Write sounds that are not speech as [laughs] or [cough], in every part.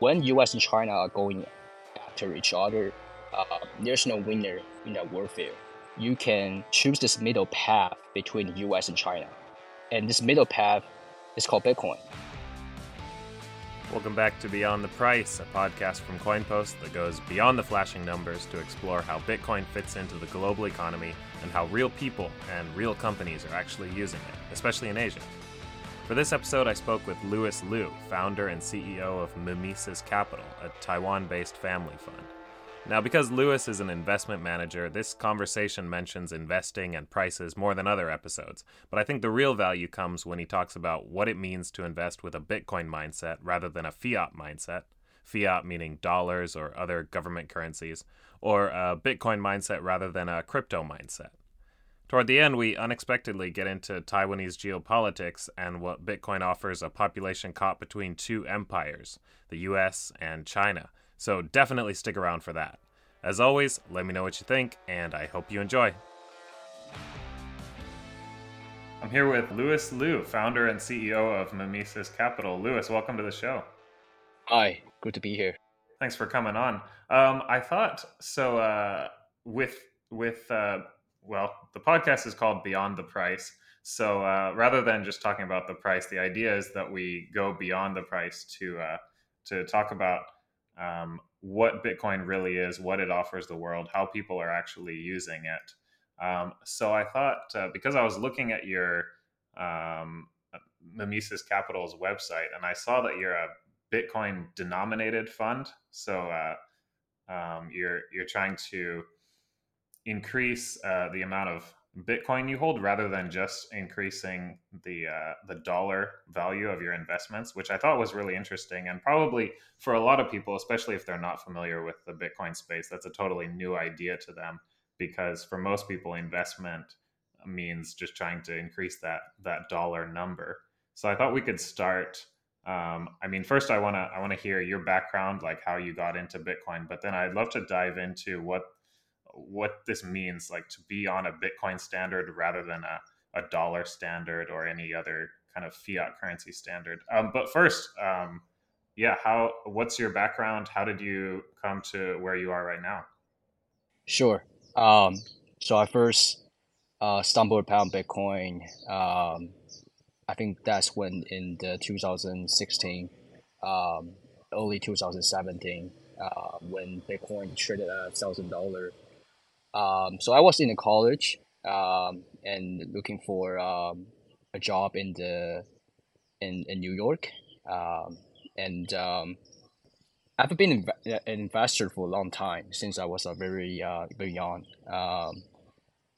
when U.S. and China are going after each other, uh, there's no winner in that warfare. You can choose this middle path between U.S. and China, and this middle path is called Bitcoin. Welcome back to Beyond the Price, a podcast from CoinPost that goes beyond the flashing numbers to explore how Bitcoin fits into the global economy and how real people and real companies are actually using it, especially in Asia. For this episode, I spoke with Louis Liu, founder and CEO of Mimesis Capital, a Taiwan based family fund. Now, because Louis is an investment manager, this conversation mentions investing and prices more than other episodes. But I think the real value comes when he talks about what it means to invest with a Bitcoin mindset rather than a fiat mindset. Fiat meaning dollars or other government currencies, or a Bitcoin mindset rather than a crypto mindset. Toward the end, we unexpectedly get into Taiwanese geopolitics and what Bitcoin offers a population caught between two empires, the US and China so definitely stick around for that. As always, let me know what you think, and I hope you enjoy. I'm here with Louis Liu, founder and CEO of Mimesis Capital. Louis, welcome to the show. Hi, good to be here. Thanks for coming on. Um, I thought so. Uh, with with uh, well, the podcast is called Beyond the Price. So uh, rather than just talking about the price, the idea is that we go beyond the price to uh, to talk about um, what Bitcoin really is, what it offers the world, how people are actually using it. Um, so I thought uh, because I was looking at your um, Mimesis Capital's website and I saw that you're a Bitcoin denominated fund, so uh, um, you're you're trying to increase uh, the amount of Bitcoin you hold rather than just increasing the uh, the dollar value of your investments, which I thought was really interesting and probably for a lot of people, especially if they're not familiar with the Bitcoin space, that's a totally new idea to them because for most people, investment means just trying to increase that that dollar number. So I thought we could start. Um, I mean, first I want to I want to hear your background, like how you got into Bitcoin, but then I'd love to dive into what what this means, like to be on a Bitcoin standard rather than a, a dollar standard or any other kind of fiat currency standard. Um, but first, um, yeah, how what's your background? How did you come to where you are right now? Sure. Um, so I first uh, stumbled upon Bitcoin. Um, I think that's when in the 2016, um, early 2017, uh, when Bitcoin traded at thousand dollar um, so I was in college um, and looking for um, a job in the in, in New York, um, and um, I've been an investor for a long time since I was a very uh, very young. Um,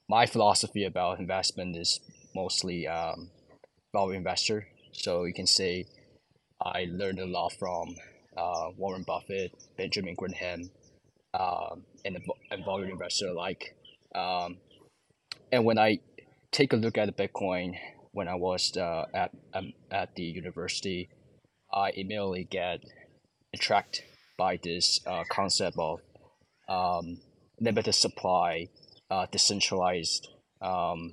my philosophy about investment is mostly value investor. So you can say I learned a lot from uh, Warren Buffett, Benjamin Graham, um, and, and value investor alike. Um, and when I take a look at Bitcoin when I was uh, at um, at the university, I immediately get attracted by this uh, concept of um, limited supply, uh, decentralized um,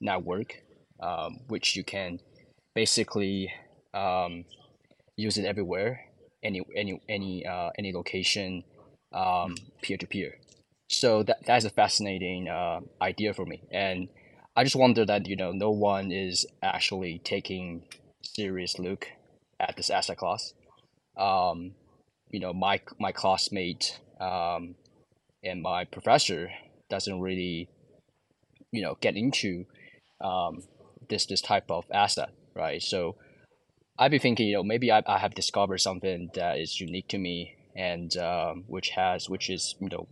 network, um, which you can basically um, use it everywhere, any any any uh, any location, um, peer-to-peer. So that that's a fascinating uh, idea for me, and I just wonder that you know no one is actually taking serious look at this asset class. Um, you know, my my classmate um, and my professor doesn't really, you know, get into um, this this type of asset, right? So I'd be thinking, you know, maybe I, I have discovered something that is unique to me and um, which has which is you know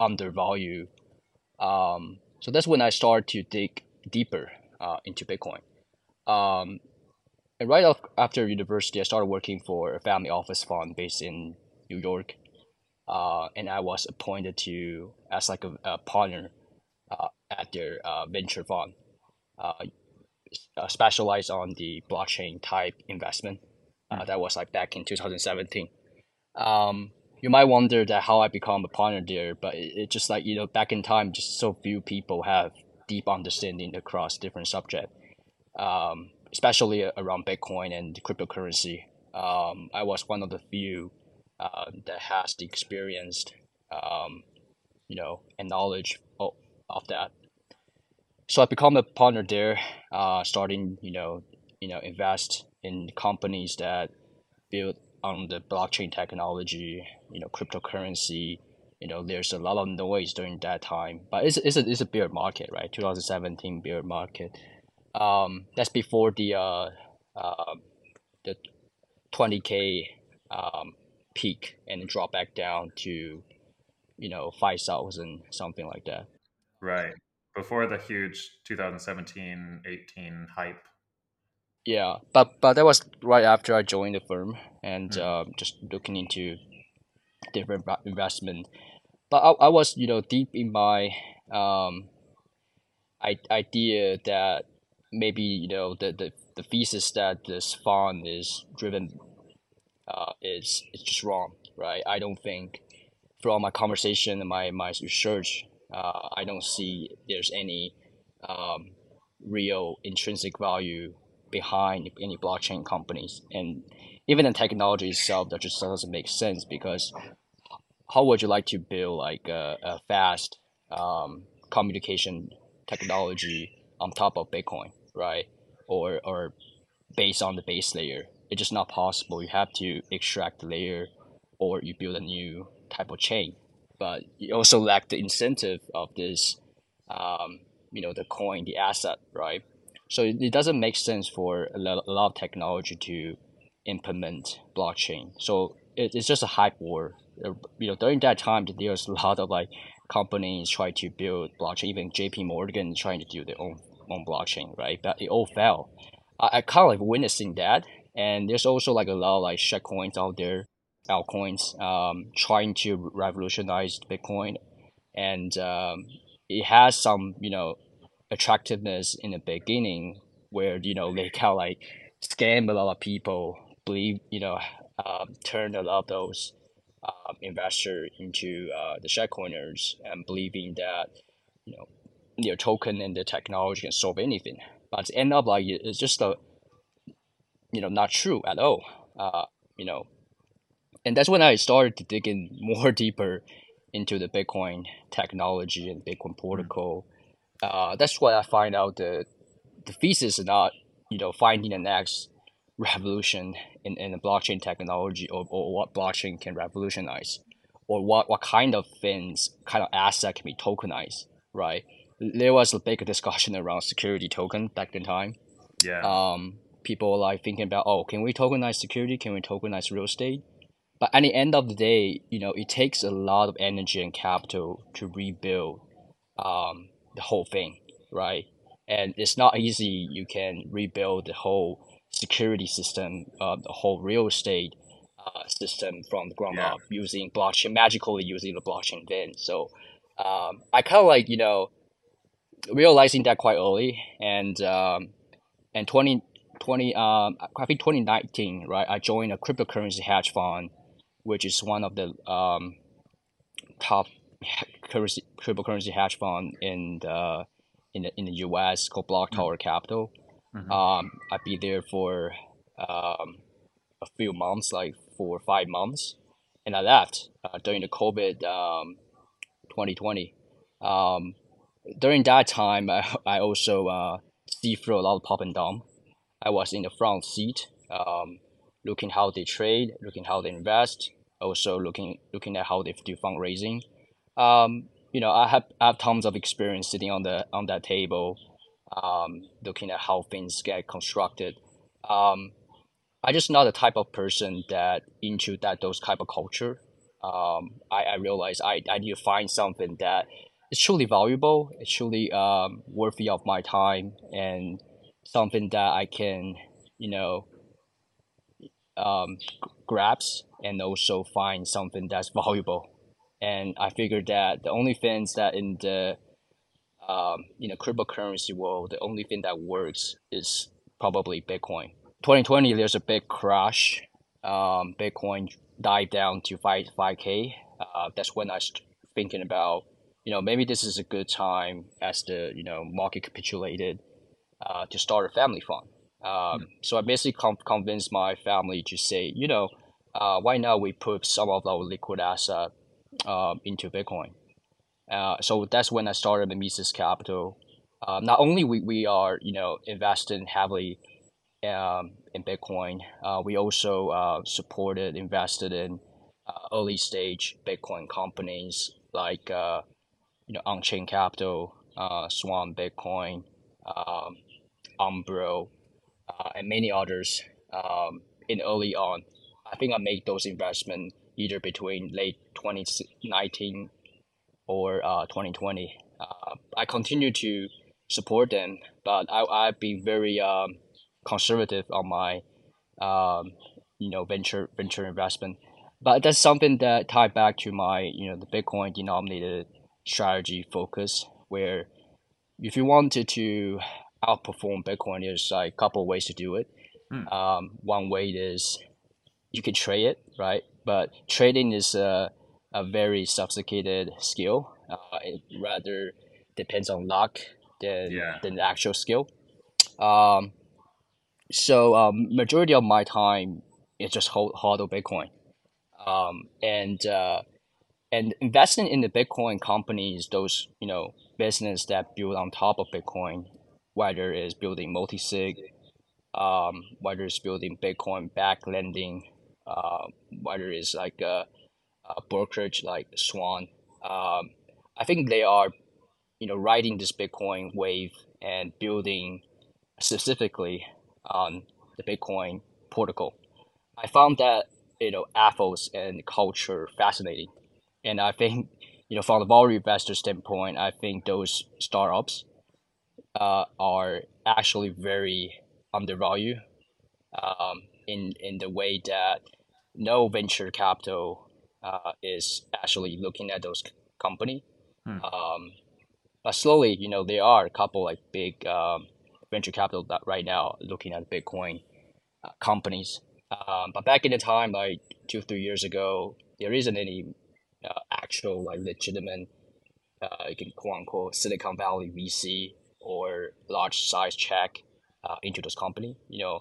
undervalued. Um, so that's when I start to dig deeper uh, into Bitcoin. Um, and right after university, I started working for a family office fund based in New York, uh, and I was appointed to as like a, a partner uh, at their uh, venture fund, uh, uh, specialized on the blockchain type investment. Uh, that was like back in 2017. Um, you might wonder that how I become a partner there, but it, it just like you know back in time, just so few people have deep understanding across different subjects, um, especially around Bitcoin and cryptocurrency. Um, I was one of the few uh, that has the experience, um, you know, and knowledge of, of that. So I become a partner there, uh, starting, you know, you know, invest in companies that build on the blockchain technology, you know, cryptocurrency. You know, there's a lot of noise during that time, but it's, it's, a, it's a bear market, right? 2017 bear market. Um, that's before the uh, uh, the 20k um, peak and drop back down to, you know, 5,000 something like that. Right before the huge 2017 18 hype yeah but but that was right after i joined the firm and mm. uh, just looking into different investment but I, I was you know deep in my um I, idea that maybe you know the, the, the thesis that this fund is driven uh, is is just wrong right i don't think from my conversation and my, my research uh, I don't see there's any um, real intrinsic value behind any blockchain companies. And even the technology itself that just doesn't make sense because how would you like to build like a, a fast um, communication technology on top of Bitcoin, right? Or or based on the base layer. It's just not possible. You have to extract the layer or you build a new type of chain but you also lack the incentive of this, um, you know, the coin, the asset, right? So it, doesn't make sense for a lot, of technology to implement blockchain. So it, it's just a hype war. Uh, you know, during that time, there's a lot of like companies trying to build blockchain. Even J.P. Morgan trying to do their own own blockchain, right? But it all fell. I, I kind of like witnessing that, and there's also like a lot of like shit coins out there altcoins, um, trying to revolutionize Bitcoin, and um, it has some you know attractiveness in the beginning where you know they kind of like scam a lot of people, believe you know um, turn a lot of those um, investors into uh, the shitcoiners and believing that you know their token and the technology can solve anything. But end up like it's just a you know not true at all. Uh, you know and that's when I started to dig in [laughs] more deeper into the Bitcoin technology and Bitcoin mm. protocol. Uh, that's why I find out the the thesis is not you know finding the next revolution in, in the blockchain technology or, or what blockchain can revolutionize or what, what kind of things kind of asset can be tokenized right? There was a big discussion around security token back in time. Yeah. Um people like thinking about oh can we tokenize security? Can we tokenize real estate? But at the end of the day, you know, it takes a lot of energy and capital to rebuild um, the whole thing, right? And it's not easy. You can rebuild the whole security system, uh, the whole real estate uh, system from the ground yeah. up using blockchain, magically using the blockchain then. So um, I kind of like, you know, realizing that quite early. And um, and 20, 20 um, I think 2019, right, I joined a cryptocurrency hedge fund which is one of the um, top currency, cryptocurrency hedge fund in the in the, in the U.S. called Block mm-hmm. Tower Capital. Mm-hmm. Um, I'd be there for um, a few months, like four or five months, and I left uh, during the COVID um, 2020. Um, during that time, I, [laughs] I also uh, see through a lot of pop and dump. I was in the front seat, um, looking how they trade, looking how they invest, also looking looking at how they do fundraising. Um, you know, I have I have tons of experience sitting on the on that table, um, looking at how things get constructed. Um, I just not the type of person that into that those type of culture. Um, I, I realize I, I need to find something that is truly valuable, it's truly um, worthy of my time, and something that I can, you know, um, grabs and also find something that's [laughs] valuable. And I figured that the only things that in the um, you know cryptocurrency world, the only thing that works is probably Bitcoin. 2020, there's a big crash. Um, Bitcoin died down to five five k. Uh, that's when I was thinking about you know maybe this is a good time as the you know market capitulated uh, to start a family fund. Um, so I basically com- convinced my family to say, you know, uh, why not we put some of our liquid asset uh, into Bitcoin. Uh, so that's when I started the Mimesis Capital. Uh, not only we, we are you know investing heavily um, in Bitcoin, uh, we also uh, supported invested in uh, early stage Bitcoin companies like uh, you know Onchain Capital, uh, Swan Bitcoin, um, Umbrel, uh, and many others um, in early on. I think I made those investments either between late 2019 or uh, 2020. Uh, I continue to support them, but I, I've been very um, conservative on my um, you know venture venture investment. But that's something that tied back to my you know the Bitcoin denominated strategy focus, where if you wanted to outperform Bitcoin, there's like a couple of ways to do it. Hmm. Um, one way is you can trade it, right? But trading is a, a very sophisticated skill. Uh, it rather depends on luck than yeah. than the actual skill. Um, so um, majority of my time is just hold hodl Bitcoin, um, and uh, and investing in the Bitcoin companies, those you know business that build on top of Bitcoin, whether it's building multi-sig, um, whether it's building Bitcoin back lending, uh, whether it's like a, a brokerage like Swan. Um, I think they are, you know, riding this Bitcoin wave and building specifically on the Bitcoin protocol. I found that you know ethos and culture fascinating, and I think you know from the value investor standpoint, I think those startups uh, are actually very undervalued um, in in the way that no venture capital uh, is actually looking at those company. Hmm. Um, but slowly, you know, there are a couple like big um, venture capital that right now looking at Bitcoin uh, companies. Um, but back in the time, like two three years ago, there isn't any uh, actual like legitimate, uh, you can quote unquote Silicon Valley VC or large size check uh, into this company. You know,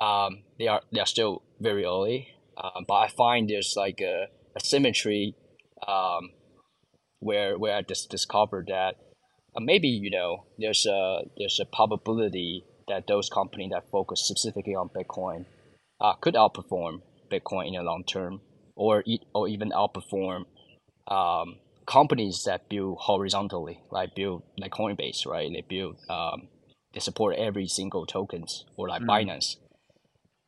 um, they are they are still very early, um, but I find there's like a, a symmetry um, where where I just discovered that uh, maybe you know there's a there's a probability that those companies that focus specifically on Bitcoin uh, could outperform Bitcoin in the long term, or e- or even outperform um, companies that build horizontally, like build like Coinbase, right? They build um, they support every single tokens or like mm. Binance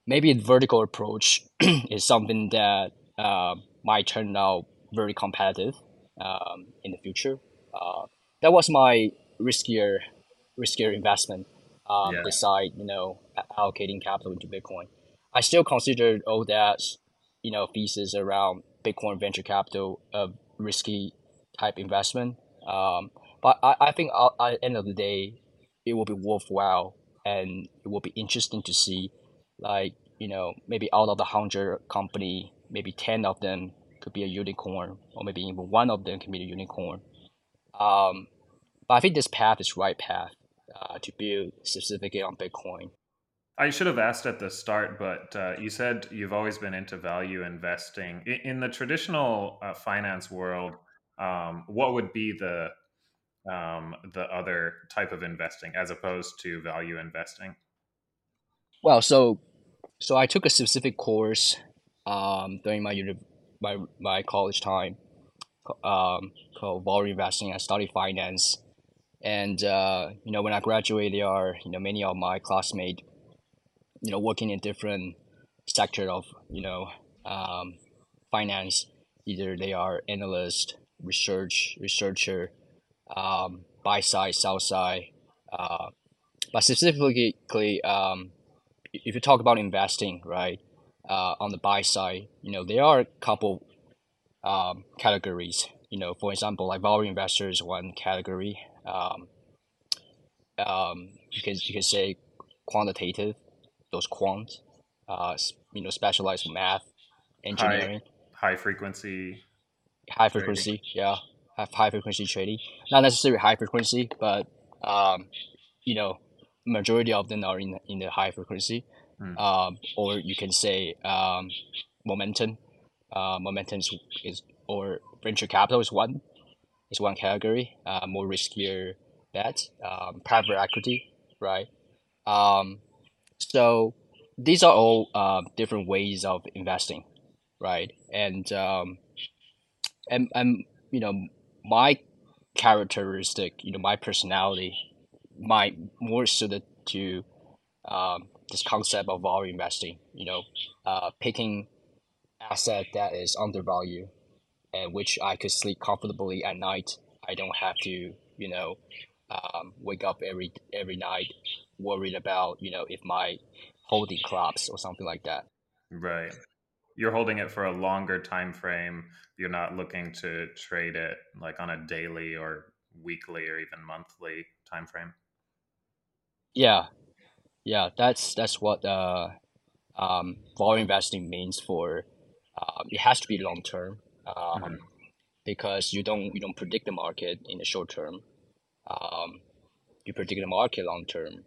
maybe the vertical approach [clears throat] is something that uh, might turn out very competitive um, in the future. Uh, that was my riskier riskier investment um, yeah. beside you know allocating capital into Bitcoin. I still consider all that you know thesis around Bitcoin venture capital a risky type investment. Um, but I, I think at the end of the day, it will be worthwhile and it will be interesting to see like you know maybe out of the hundred company maybe 10 of them could be a unicorn or maybe even one of them can be a unicorn um, but i think this path is right path uh, to build specifically on bitcoin I should have asked at the start, but uh, you said you've always been into value investing. In, in the traditional uh, finance world, um, what would be the um, the other type of investing as opposed to value investing? Well, so so I took a specific course um, during my uni- my my college time um, called value investing. I studied finance, and uh, you know when I graduated, there are you know many of my classmates, you know working in different sector of you know um, finance. Either they are analyst, research researcher, um, buy side, sell side, uh, but specifically um, if you talk about investing, right, uh, on the buy side, you know, there are a couple um, categories. You know, for example, like value investors, one category. Um, um, you can you can say quantitative, those quant, uh, you know, specialized math, engineering, high, high frequency, high frequency, trading. yeah, high frequency trading. Not necessarily high frequency, but um, you know, majority of them are in in the high frequency, mm. um, or you can say um, momentum. Uh, momentum is, is or venture capital is one is one category. Uh, more riskier bet. Um, private equity, right? Um, so these are all uh, different ways of investing, right? And um, and and you know my characteristic, you know my personality, my more suited to um, this concept of value investing. You know, uh, picking asset that is undervalued and which I could sleep comfortably at night. I don't have to, you know, um, wake up every every night worried about, you know, if my holding collapse or something like that. Right. You're holding it for a longer time frame. You're not looking to trade it like on a daily or weekly or even monthly time frame. Yeah, yeah, that's that's what uh, um, value investing means for. Uh, it has to be long term um, mm-hmm. because you don't you don't predict the market in the short term. Um, you predict the market long term,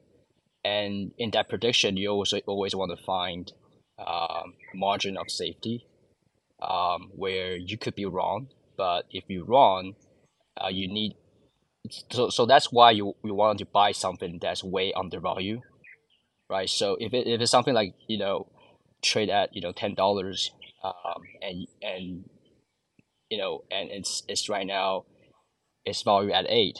and in that prediction, you also always want to find um, margin of safety um, where you could be wrong, but if you're wrong, uh, you need so so that's why you you want to buy something that's way undervalued, right? So if it if it's something like you know trade at you know ten dollars um, and and you know, and it's it's right now, it's valued at eight,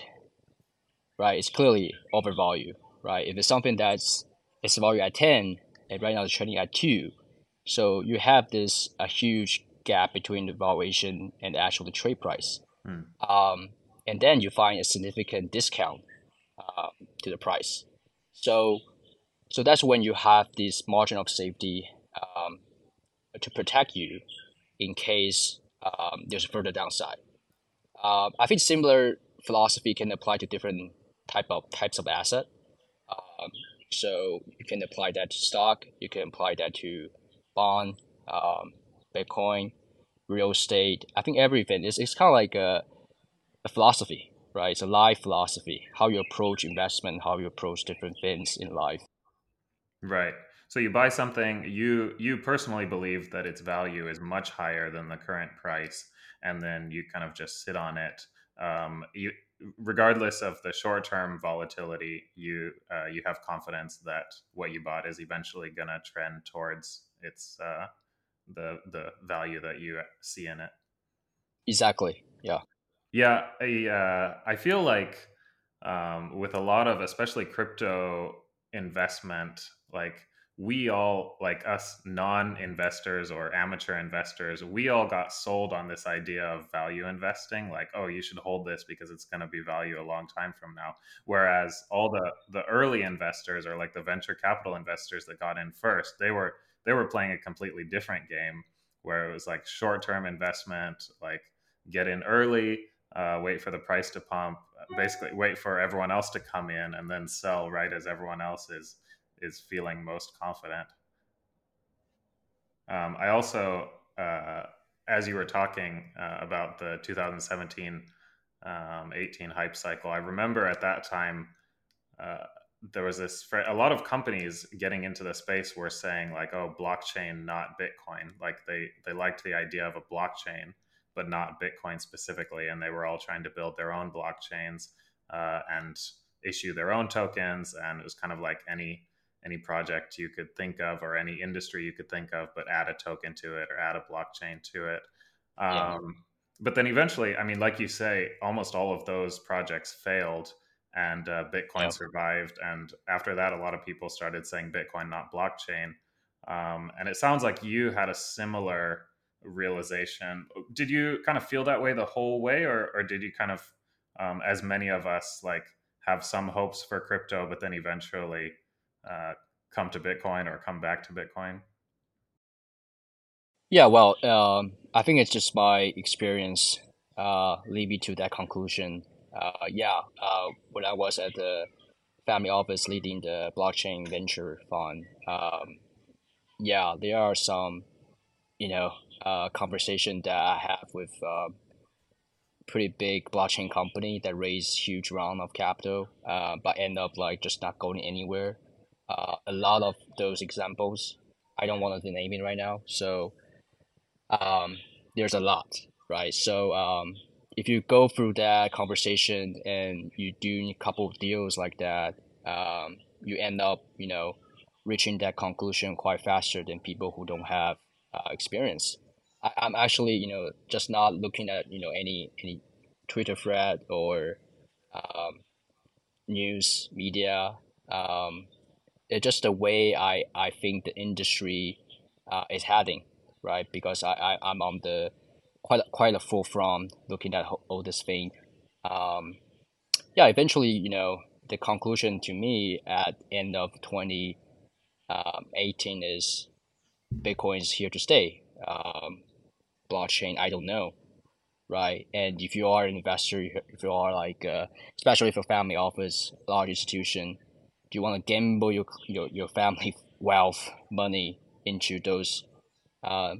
right? It's clearly overvalued, right? If it's something that's it's valued at ten, and right now it's trading at two, so you have this a huge gap between the valuation and the actual trade price. Hmm. Um, and then you find a significant discount uh, to the price. So, so that's when you have this margin of safety um, to protect you in case um, there's further downside. Uh, I think similar philosophy can apply to different type of types of asset. Um, so you can apply that to stock. You can apply that to bond, um, Bitcoin, real estate. I think everything is it's kind of like a, a philosophy, right? It's a life philosophy. How you approach investment, how you approach different things in life. Right. So you buy something, you you personally believe that its value is much higher than the current price, and then you kind of just sit on it. Um, you, regardless of the short term volatility, you uh, you have confidence that what you bought is eventually going to trend towards its uh, the the value that you see in it. Exactly. Yeah. Yeah. I uh, I feel like um, with a lot of especially crypto investment, like we all like us non-investors or amateur investors we all got sold on this idea of value investing like oh you should hold this because it's going to be value a long time from now whereas all the the early investors or like the venture capital investors that got in first they were they were playing a completely different game where it was like short-term investment like get in early uh, wait for the price to pump basically wait for everyone else to come in and then sell right as everyone else is is feeling most confident. Um, I also, uh, as you were talking uh, about the 2017 um, 18 hype cycle, I remember at that time uh, there was this a lot of companies getting into the space were saying like, oh, blockchain, not Bitcoin. Like they they liked the idea of a blockchain, but not Bitcoin specifically, and they were all trying to build their own blockchains uh, and issue their own tokens. And it was kind of like any any project you could think of or any industry you could think of, but add a token to it or add a blockchain to it. Um, yeah. But then eventually, I mean, like you say, almost all of those projects failed and uh, Bitcoin yep. survived. And after that, a lot of people started saying Bitcoin, not blockchain. Um, and it sounds like you had a similar realization. Did you kind of feel that way the whole way, or, or did you kind of, um, as many of us, like have some hopes for crypto, but then eventually uh, come to Bitcoin or come back to Bitcoin? Yeah, well, um, I think it's just my experience uh, lead me to that conclusion. Uh, yeah, uh, when I was at the family office leading the blockchain venture fund, um, yeah, there are some, you know, uh, conversation that I have with uh, pretty big blockchain company that raised huge round of capital, uh, but end up like just not going anywhere. Uh, a lot of those examples, I don't want to name it right now. So, um, there's a lot, right? So, um, if you go through that conversation and you do a couple of deals like that, um, you end up, you know, reaching that conclusion quite faster than people who don't have uh, experience. I, I'm actually, you know, just not looking at, you know, any any Twitter thread or um, news media. Um, it's just the way I, I think the industry uh, is heading, right? Because I, I, I'm on the quite quite a forefront looking at all this thing. Um, yeah, eventually, you know, the conclusion to me at end of 2018 um, is Bitcoin is here to stay. Um, blockchain, I don't know, right? And if you are an investor, if you are like, uh, especially for family office, large institution, do you want to gamble your your, your family [laughs] wealth money into those uh,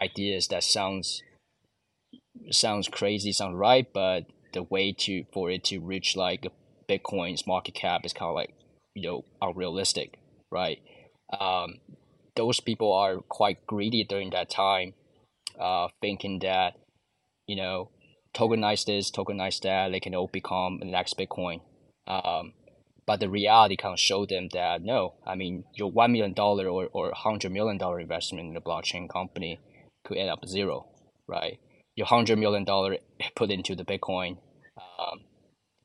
ideas that sounds sounds crazy, sounds right, but the way to for it to reach like Bitcoin's market cap is kind of like you know unrealistic, right? Um, those people are quite greedy during that time, uh, thinking that you know tokenize this, tokenize that, they can all become the next Bitcoin. Um, but the reality kind of showed them that no, I mean your one million dollar or or hundred million dollar investment in a blockchain company could end up zero, right? Your hundred million dollar [laughs] put into the Bitcoin um,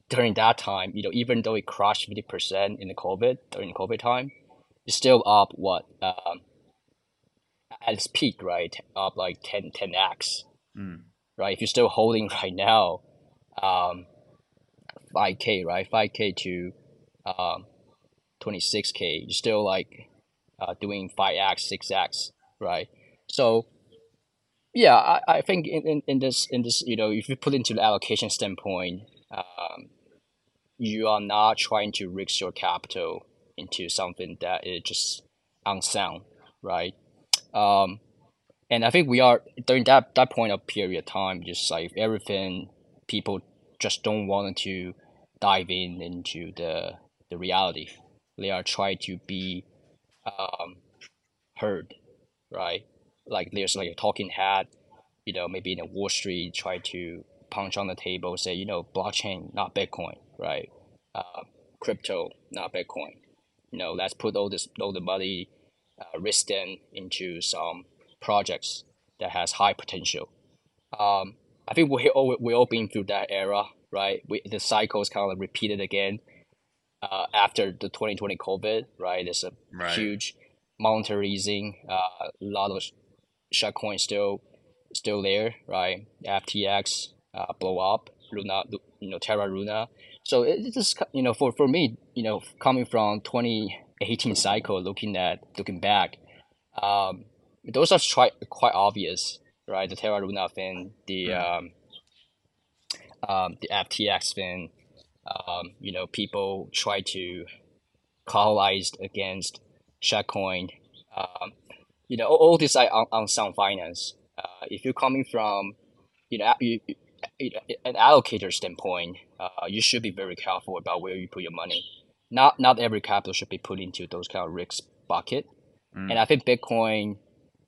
during that time, you know, even though it crashed fifty percent in the COVID during COVID time, it's still up what um, at its peak, right? Up like 10 10x, mm. right? If you're still holding [laughs] right now, um, five k, right? Five k to um, twenty six k, you're still like uh, doing five x, six x, right? So yeah, I, I think in, in, in this in this you know if you put into the allocation standpoint, um, you are not trying to risk your capital into something that is just unsound, right? Um, and I think we are during that that point of period of time, just like everything, people just don't want to dive in into the the reality. They are trying to be um, heard, right? like there's like a talking head, you know, maybe in a Wall Street try to punch on the table, say, you know, blockchain, not Bitcoin, right? Uh, crypto, not Bitcoin. You know, let's put all this all the money, uh, risk them into some projects that has high potential. Um, I think we all we all been through that era, right? We the cycle is kind of like repeated again. Uh, after the 2020 COVID, right? There's a right. huge monetary easing, uh, a lot of Shitcoin still still there, right? FTX uh, blow up, Luna, you know, Terra Luna. So it's just you know for, for me, you know, coming from 2018 cycle, looking at looking back, um, those are quite quite obvious, right? The Terra Luna thing, the um, um, the FTX thing, um, you know, people try to colonize against Shitcoin. Um, you know, all, all this like on, on some finance. Uh, if you're coming from, you know, you, you an allocator standpoint, uh, you should be very careful about where you put your money. Not not every capital should be put into those kind of risk bucket. Mm. And I think Bitcoin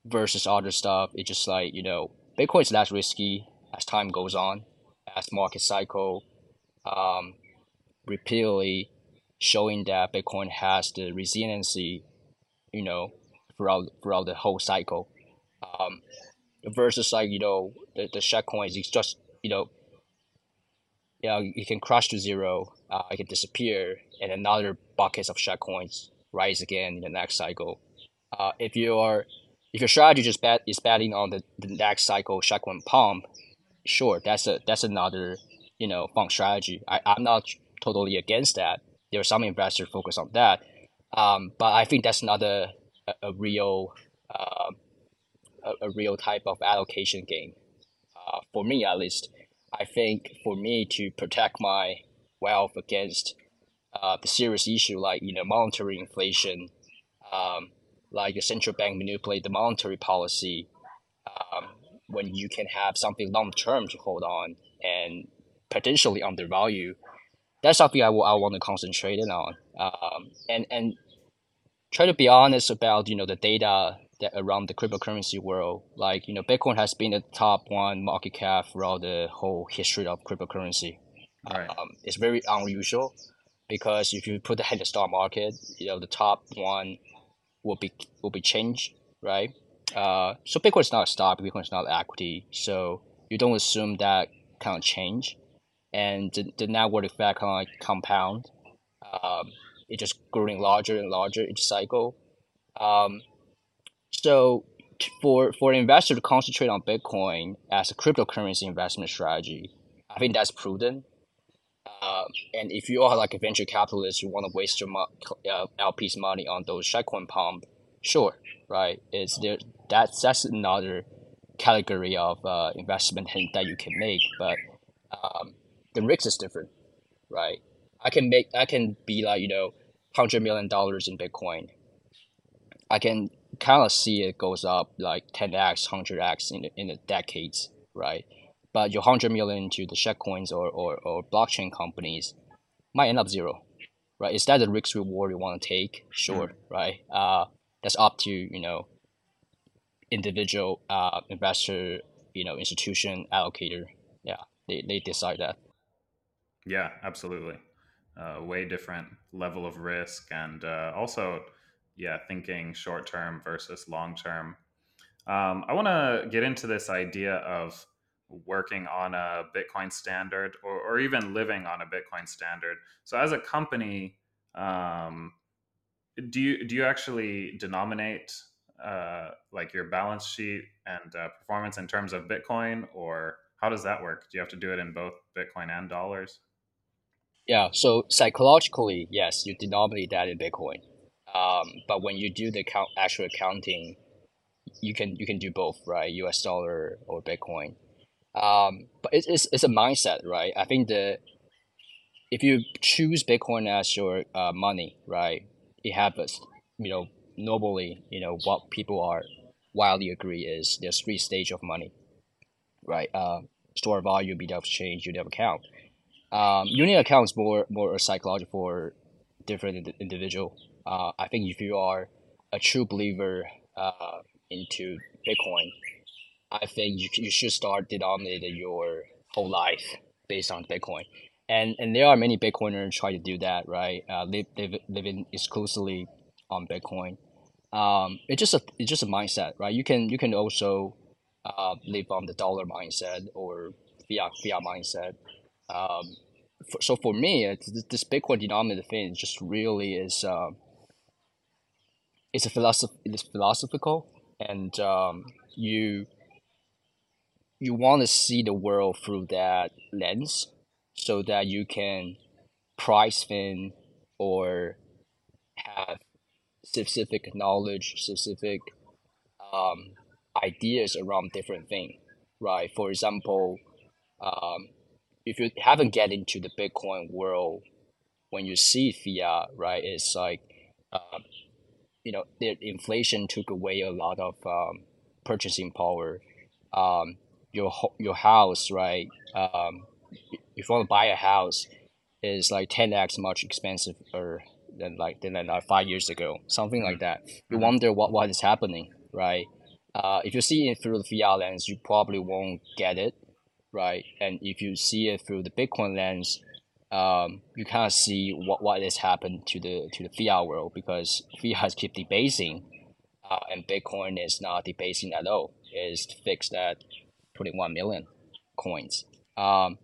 versus other stuff, it's just like you know, Bitcoin is less risky as time goes on, as market cycle, um, repeatedly showing that Bitcoin has the resiliency, you know, throughout throughout the whole cycle. Um, versus like you know the the shit coins, it's just you know, yeah, you can crash to zero, uh, it can disappear, and another buckets of shit coins rise again in the next cycle. Uh, if you are if your strategy just bet is betting on the, the next cycle shitcoin pump, sure, that's a that's another you know fun strategy. I, I'm not totally against that. There are some investors focus on that. Um, but I think that's not a a, a real uh, a, a, real type of allocation game. Uh, for me, at least, I think for me to protect my wealth against uh, the serious issue like you know monetary inflation, um, like the central bank manipulate the monetary policy, um, when you can have something long term to hold on and potentially undervalue, that's something I, will I want to concentrate on. Um, and and try to be honest about you know the data that around the cryptocurrency world. Like you know, Bitcoin has been the top one market cap throughout the whole history of cryptocurrency. Right. Um, it's very unusual because if you put that in the stock market, you know the top one will be will be changed, right? Uh, so Bitcoin is not a stock, Bitcoin is not equity, so you don't assume that kind of change, and the, the network effect kind of like compound. Um, it just growing larger and larger each cycle. Um, so for for an investor to concentrate on Bitcoin as a cryptocurrency investment strategy, I think that's prudent. Uh, and if you are like a venture capitalist, you want to waste your mo- uh, LP's money on those shitcoin pump, sure, right? It's there. That's that's another category of uh, investment that you can make, but um, the risk is different, right? I can make I can be like you know hundred million dollars in Bitcoin. I can kind of see it goes up like ten x, hundred x in in the decades, right? But your hundred million to the shitcoins or, or, or blockchain companies might end up zero, right? Is that the risk reward you want to take? Sure, mm. right? Uh, that's up to you know individual uh, investor, you know, institution allocator. Yeah, they, they decide that. Yeah, absolutely. Uh, way different level of risk and uh, also yeah thinking short term versus long term um, i want to get into this idea of working on a bitcoin standard or, or even living on a bitcoin standard so as a company um, do you do you actually denominate uh, like your balance sheet and uh, performance in terms of bitcoin or how does that work do you have to do it in both bitcoin and dollars yeah, so psychologically, yes, you denominate that in Bitcoin. Um, but when you do the count, actual accounting, you can you can do both, right? U.S. dollar or Bitcoin. Um, but it's, it's, it's a mindset, right? I think the if you choose Bitcoin as your uh, money, right, it happens. You know, normally, you know what people are widely agree is there's three stage of money, right? Uh, store value, BDF exchange, unit account um, unit account is more more psychological for different individual. Uh, I think if you are a true believer uh, into Bitcoin, I think you, you should start denominating your whole life based on Bitcoin. And and there are many Bitcoiners try to do that, right? Uh, live, live living exclusively on Bitcoin. Um, it's just a it's just a mindset, right? You can you can also uh, live on the dollar mindset or fiat fiat mindset. Um, for, so for me, this Bitcoin denominated thing just really is uh, it's a philosoph- it's philosophical, and um, you you want to see the world through that lens, so that you can price in or have specific knowledge, specific um, ideas around different things, right? For example, um, if you haven't get into the Bitcoin world, when you see fiat, right, it's like, um, you know, the inflation took away a lot of um, purchasing power. Um, your your house, right? Um, if you want to buy a house, is like ten x much expensive or than like than like five years ago, something like that. You mm-hmm. wonder what what is happening, right? Uh, if you see it through the fiat lens, you probably won't get it right? And if you see it through the Bitcoin lens, um, you kind of see what, what has happened to the to the fiat world because fiat has keep debasing, uh, and Bitcoin is not debasing at all. It's fixed at 21 million coins. Um,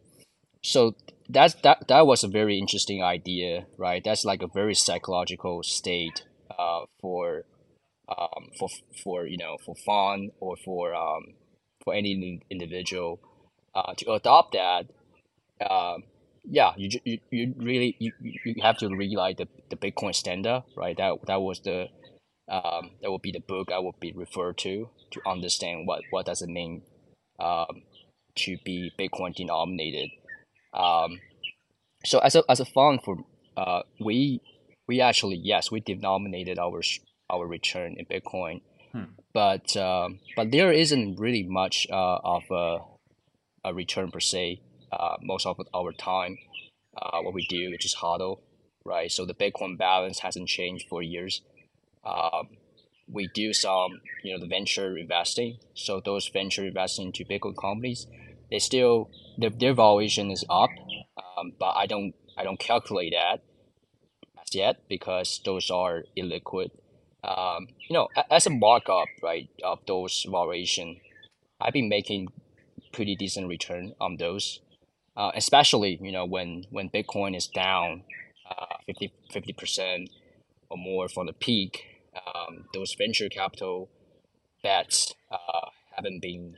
so that's that that was a very interesting idea, right? That's like a very psychological state uh, for um, for for you know for fun or for um, for any individual uh, to adopt that, uh, yeah, you, you, you really you, you have to read like the, the Bitcoin standard, right? That that was the um, that would be the book I would be referred to to understand what what does it mean um, to be Bitcoin denominated. Um, so as a as a fund for uh, we we actually yes we denominated our our return in Bitcoin, hmm. but um, but there isn't really much uh, of a a return per se. uh, most of our time. Uh, what we do, which is hodl, right? So the Bitcoin balance hasn't changed for years. Um, we do some, you know, the venture investing. So those venture investing into Bitcoin companies, they still their, their valuation is up, um, but I don't I don't calculate that as yet because those are illiquid. Um, you know, as a markup, right, of those valuation, I've been making pretty decent return on those, uh, especially you know when when Bitcoin is down uh, 50 percent or more from the peak. Um, those venture capital bets uh, haven't been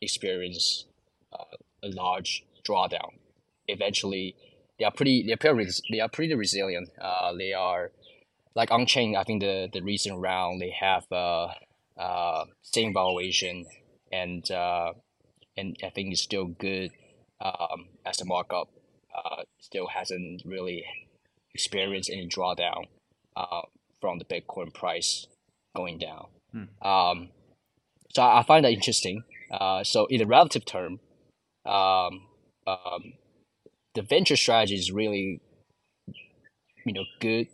experienced uh, a large drawdown. Eventually, they are pretty they are pretty they are pretty resilient. Uh, they are like on chain. I think the the recent round they have uh, uh same valuation and uh, and I think it's still good um, as a markup. Uh, still hasn't really experienced any drawdown uh, from the Bitcoin price going down. Hmm. Um, so I find that interesting. Uh, so in a relative term, um, um, the venture strategy is really, you know, good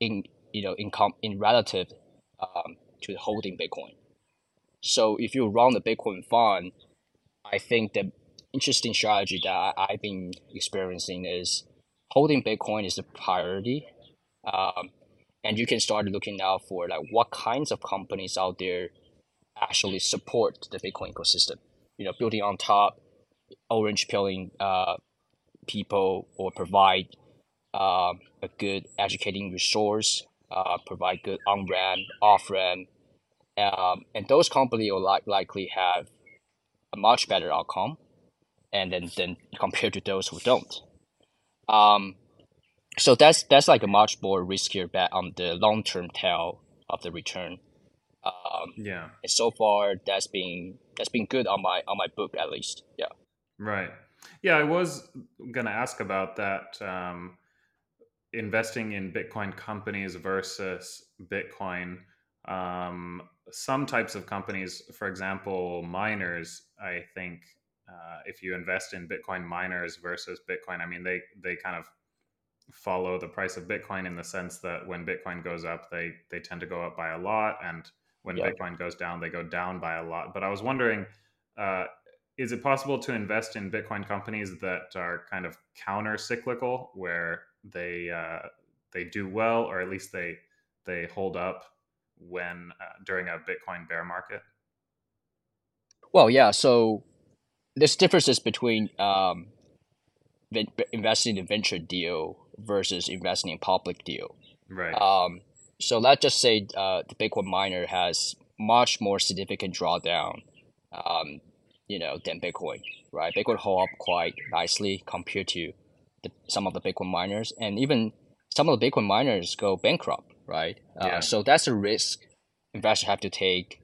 in you know in com- in relative um, to holding Bitcoin. So if you run the Bitcoin fund, I think the interesting strategy that I've been experiencing is holding Bitcoin is the priority. Um, and you can start looking out for like what kinds of companies out there actually support the Bitcoin ecosystem. You know, building on top, orange pilling uh, people or provide uh, a good educating resource, uh, provide good on ramp, off ramp, um, and those companies will li- likely have a much better outcome, and then then compared to those who don't. Um, so that's that's like a much more riskier bet on the long term tail of the return. Um, yeah. And so far, that's been that's been good on my on my book at least. Yeah. Right. Yeah, I was gonna ask about that. Um, investing in Bitcoin companies versus Bitcoin. Um, some types of companies, for example, miners, I think uh, if you invest in Bitcoin miners versus Bitcoin, I mean, they they kind of follow the price of Bitcoin in the sense that when Bitcoin goes up, they they tend to go up by a lot, and when. Bitcoin goes down, they go down by a lot. But I was wondering, uh, is it possible to invest in Bitcoin companies that are kind of counter cyclical, where they uh, they do well, or at least they they hold up when uh, during a Bitcoin bear market? Well, yeah. So there's differences between um, investing in a venture deal versus investing in public deal. Right. Um, so let's just say uh, the Bitcoin miner has much more significant drawdown, um, you know, than Bitcoin. Right. Bitcoin hold up quite nicely compared to the, some of the Bitcoin miners, and even some of the Bitcoin miners go bankrupt. Right. Uh, yeah. So that's a risk investors have to take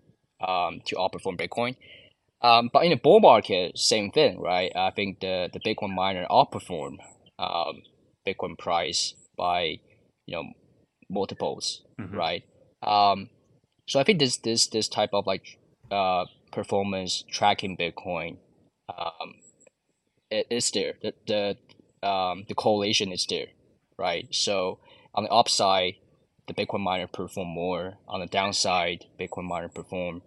um, to outperform Bitcoin. Um, but in the bull market, same thing, right? I think the, the Bitcoin miner outperform um, Bitcoin price by you know multiples, mm-hmm. right? Um, so I think this this this type of like uh, performance tracking Bitcoin, um, it is there. The the um, the correlation is there, right? So on the upside, the Bitcoin miner perform more. On the downside, Bitcoin miner perform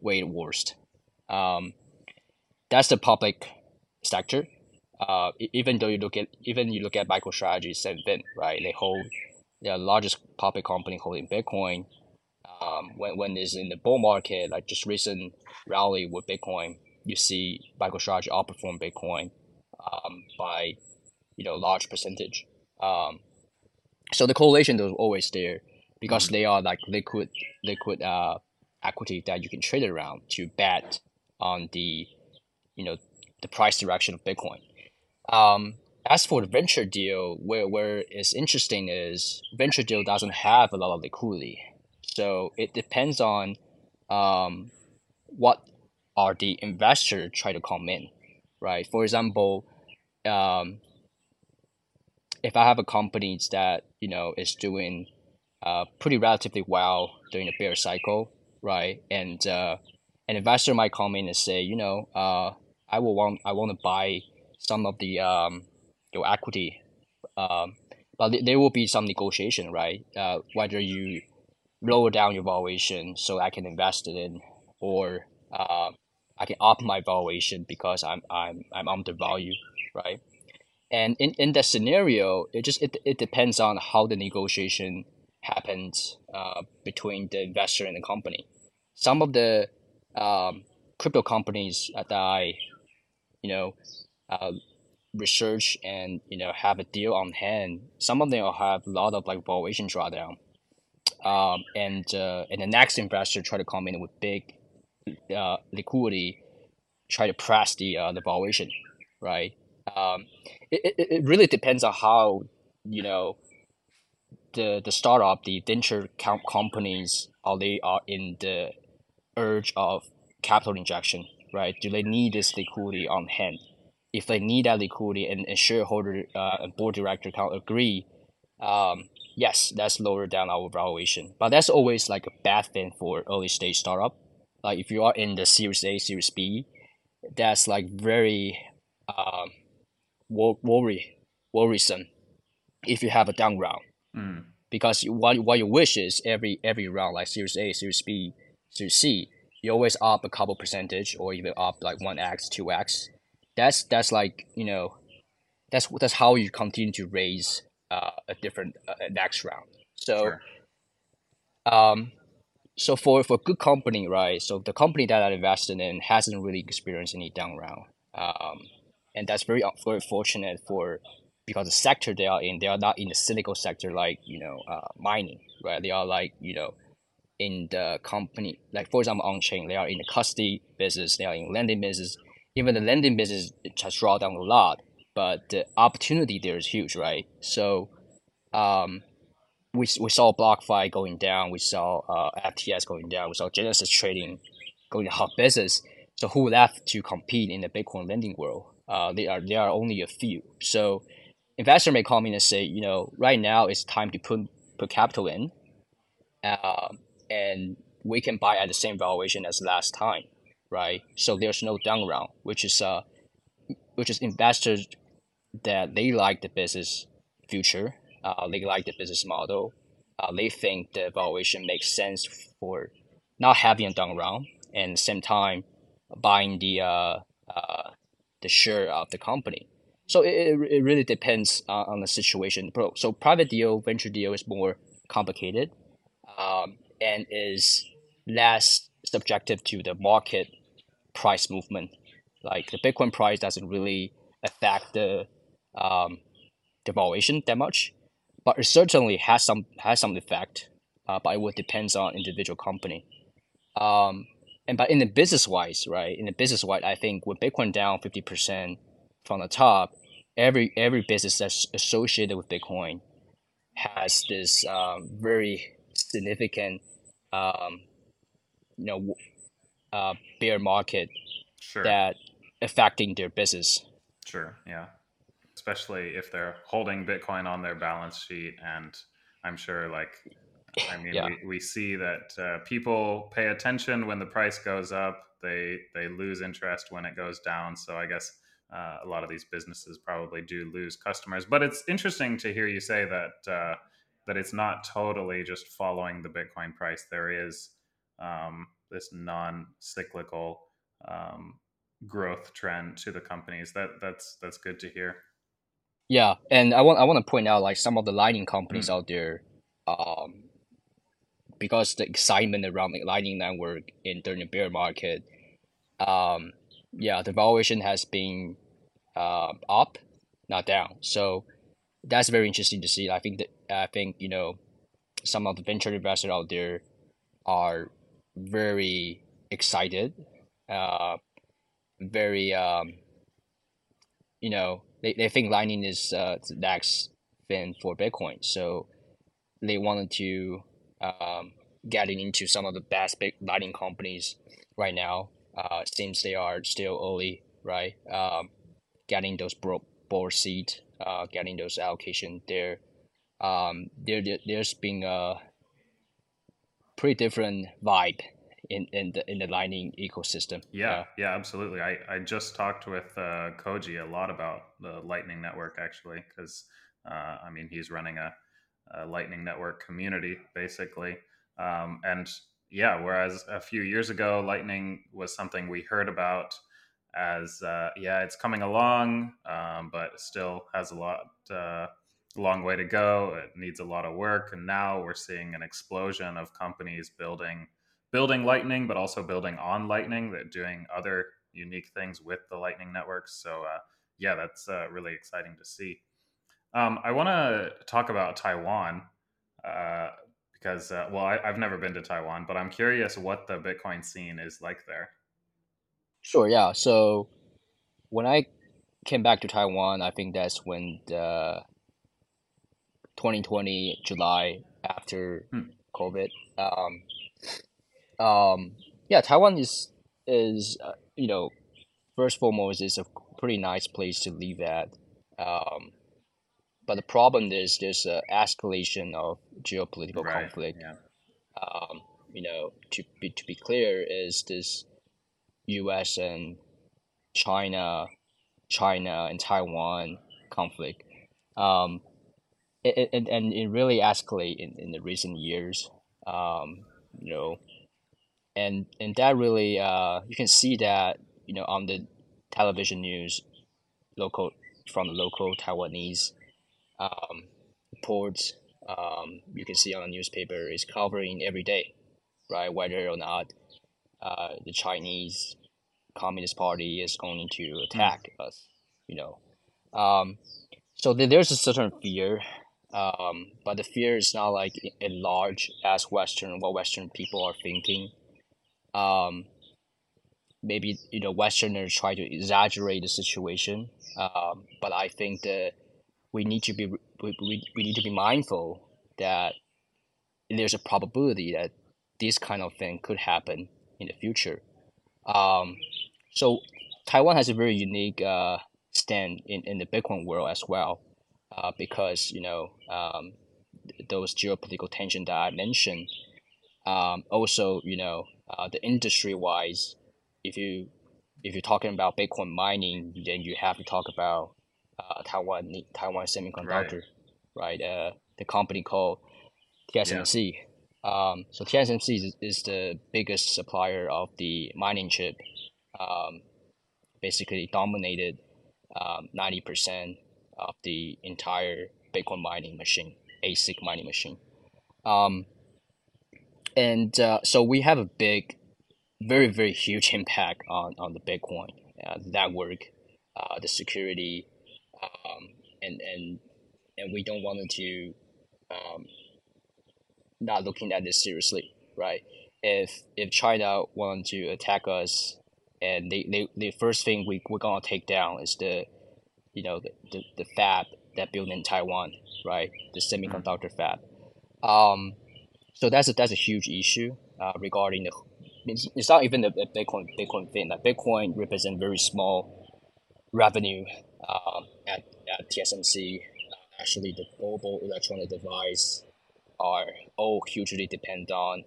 way worst. Um, that's the public sector. Uh, even though you look at even you look at MicroStrategy, same thing, right? They hold the largest public company holding Bitcoin. Um, when when it's in the bull market, like just recent rally with Bitcoin, you see MicroStrategy outperform Bitcoin um, by you know large percentage. Um, so the correlation is always there because mm-hmm. they are like liquid liquid uh, equity that you can trade around to bet on the you know the price direction of Bitcoin. Um, as for the venture deal, where where it's interesting is venture deal doesn't have a lot of liquidity, so it depends on um, what are the investors try to come in, right? For example, um, if I have a company that you know is doing uh, pretty relatively well during the bear cycle, right, and uh, an investor might come in and say, you know, uh, I will want I want to buy some of the um, your equity. Um, but there will be some negotiation, right? Uh, whether you lower down your valuation so I can invest it in, or uh, I can up my valuation because I'm I'm I'm undervalued, right? And in, in that scenario, it just it, it depends on how the negotiation happens uh, between the investor and the company. Some of the um, crypto companies that I, you know, uh, research and you know have a deal on hand. Some of them have a lot of like valuation drawdown, um, and uh, and the next investor try to come in with big uh, liquidity, try to press the uh, the valuation, right? Um, it, it, it really depends on how you know the the startup, the venture companies, are they are in the urge of capital injection, right? Do they need this liquidity on hand? If they need that liquidity and, and shareholder uh, and board director can agree, um, yes, that's lower down our valuation. But that's always like a bad thing for early stage startup. Like if you are in the Series A, Series B, that's like very um, wor- worry worrisome if you have a down round. Mm. Because what what you wish is every every round like Series A, Series B, Series C, you always up a couple percentage or even up like one x, two x. That's that's like you know, that's that's how you continue to raise uh, a different uh, next round. So, sure. um, so for for good company, right? So the company that I invested in hasn't really experienced any down round. Um, and that's very very fortunate for because the sector they are in, they are not in the cyclical sector like you know uh, mining, right? They are like you know in the company, like for example, on chain, they are in the custody business, they are in lending business. Even the lending business has drawn down a lot, but the opportunity there is huge, right? So, um, we, we saw BlockFi going down, we saw uh, FTX going down, we saw Genesis trading going hot business. So who left to compete in the Bitcoin lending world? Uh, there are there are only a few. So investor may come in and say, you know, right now it's time to put put capital in, uh, and we can buy at the same valuation as last time, right? So there's no down round, which is uh, which is investors that they like the business future, uh, they like the business model, uh, they think the valuation makes sense for not having a down round and same time buying the uh, uh, the share of the company. So it, it really depends on, on the situation. So private deal, venture deal is more complicated and is less subjective to the market price movement. Like the Bitcoin price doesn't really affect the um, the valuation that much, but it certainly has some has some effect. Uh, but it would depends on individual company. Um, and but in the business wise, right? In the business wise, I think with Bitcoin down fifty percent from the top, every every business that's associated with Bitcoin has this um, very significant, um, you know, uh, bear market sure. that affecting their business. Sure. Yeah. Especially if they're holding Bitcoin on their balance sheet, and I'm sure like I mean, yeah. we, we see that uh, people pay attention when the price goes up. They they lose interest when it goes down. So I guess uh, a lot of these businesses probably do lose customers. But it's interesting to hear you say that uh, that it's not totally just following the Bitcoin price. There is um, this non-cyclical um, growth trend to the companies. That that's that's good to hear. Yeah, and I want I want to point out like some of the Lightning companies mm. out there. Um, because the excitement around the Lightning Network in during the bear market, um, yeah, the valuation has been uh, up, not down. So that's very interesting to see. I think that I think you know some of the venture investors out there are very excited, uh, very um, you know they, they think Lightning is uh, the next thing for Bitcoin. So they wanted to um, getting into some of the best big Lightning companies right now. Uh, seems they are still early, right? Um, getting those board seat, uh, getting those allocation there. Um, there, there's been a pretty different vibe in, in the in the Lightning ecosystem. Yeah, yeah, absolutely. I, I just talked with uh, Koji a lot about the Lightning Network actually, because uh, I mean he's running a, a, Lightning Network community basically, um, and yeah, whereas a few years ago Lightning was something we heard about as uh, yeah, it's coming along, um, but still has a lot uh, long way to go. It needs a lot of work, and now we're seeing an explosion of companies building building Lightning, but also building on Lightning, that doing other unique things with the Lightning networks. So uh, yeah, that's uh, really exciting to see. Um, I want to talk about Taiwan uh, because uh, well, I, I've never been to Taiwan, but I'm curious what the Bitcoin scene is like there. Sure. Yeah. So when I came back to Taiwan, I think that's when the 2020 July after hmm. COVID. Um, um, yeah, Taiwan is is uh, you know first foremost is a pretty nice place to live at. Um, but the problem is there's an escalation of geopolitical right. conflict. Yeah. Um, you know, to be to be clear, is this U.S. and China, China and Taiwan conflict. Um, it, it, and it really escalated in, in the recent years. Um, you know, and and that really uh, you can see that you know on the television news, local from the local Taiwanese um, reports. Um, you can see on the newspaper is covering every day, right? Whether or not uh, the Chinese Communist Party is going to attack mm. us, you know. Um, so there's a certain fear um, but the fear is not like a large as Western what Western people are thinking. Um, maybe you know Westerners try to exaggerate the situation, um, but I think that we need to be we, we, we need to be mindful that there's a probability that this kind of thing could happen in the future. Um, so Taiwan has a very unique uh, stand in, in the Bitcoin world as well uh, because you know um, those geopolitical tension that I mentioned. Um, also, you know, uh, the industry wise, if you if you're talking about Bitcoin mining, then you have to talk about uh, Taiwan Taiwan Semiconductor, right? right? Uh, the company called TSMC. Yeah. Um, so TSMC is, is the biggest supplier of the mining chip. Um, basically dominated um, ninety percent of the entire Bitcoin mining machine, ASIC mining machine. Um, and uh, so we have a big, very, very huge impact on, on the Bitcoin uh, network, uh, the security, um, and, and, and we don't want to um, not looking at this seriously, right? If, if China want to attack us and they, they, the first thing we, we're going to take down is the you know the, the, the fab that built in Taiwan, right? The semiconductor fab. Um, so that's a, that's a huge issue uh, regarding the. It's, not even the, the Bitcoin Bitcoin thing. Like Bitcoin represent very small revenue um, at, at TSMC. Actually, the global electronic device are all hugely depend on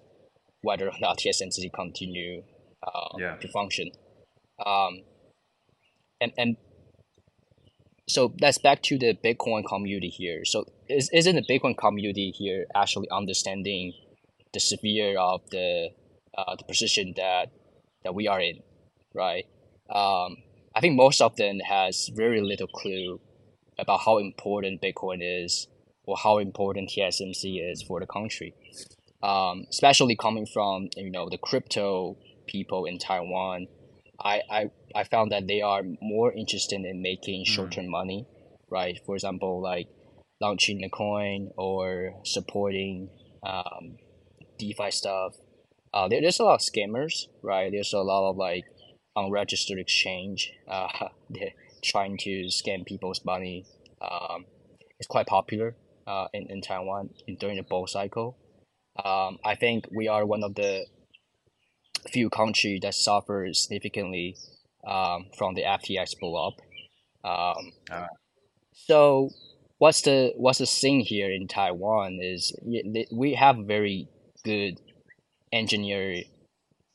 whether or not TSMC continue uh, yeah. to function. Um, and, and so that's back to the Bitcoin community here. So is, isn't the Bitcoin community here actually understanding the severe of the uh, the position that that we are in, right? Um, I think most of them has very little clue about how important Bitcoin is or how important TSMC is for the country. Um, especially coming from you know the crypto people in Taiwan I, I, I found that they are more interested in making mm. short term money, right? For example, like launching a coin or supporting um, DeFi stuff. Uh, there, there's a lot of scammers, right? There's a lot of like unregistered exchange. [laughs] Uh, they're trying to scam people's money. Um, it's quite popular uh, in, in Taiwan in, during the bull cycle. Um, I think we are one of the few countries that suffer significantly um, from the FTX blow up. Um, uh. So what's the what's the thing here in Taiwan is we have a very good engineer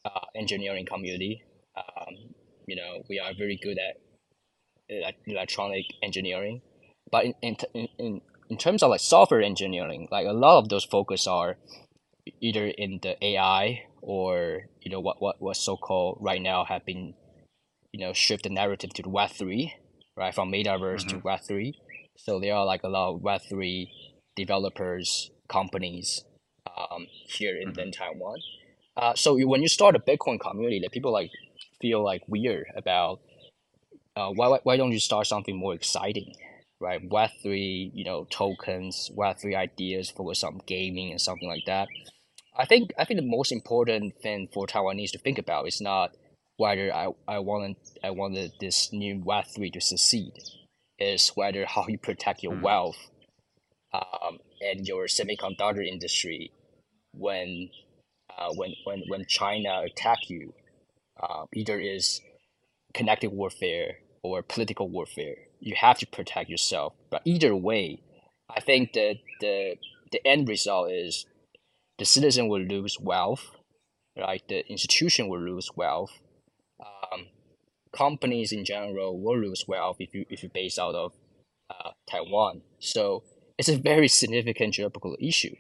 uh, engineering community. Um, you know, we are very good at electronic engineering, but in, in, in, in terms of like software engineering, like a lot of those focus are either in the AI or you know what what what so called right now have been you know shift the narrative to the Web three, right from metaverse mm-hmm. to Web three. So there are like a lot of Web three developers companies um, here in, mm-hmm. in Taiwan. Uh, so when you start a Bitcoin community, that people like feel like weird about uh, why why don't you start something more exciting, right? Web three, you know, tokens, Web three ideas, focus on gaming and something like that. I think I think the most important thing for Taiwanese to think about is not whether I, I wanted I wanted this new Web three to succeed, is whether how you protect your mm. wealth, um, and your semiconductor industry when uh, when when when China attack you, uh, either is connected warfare or political warfare. You have to protect yourself. But either way, I think that the the end result is the citizen will lose wealth, right? The institution will lose wealth. Companies in general will lose wealth if you if you base out of uh, Taiwan. So it's a very significant geopolitical issue,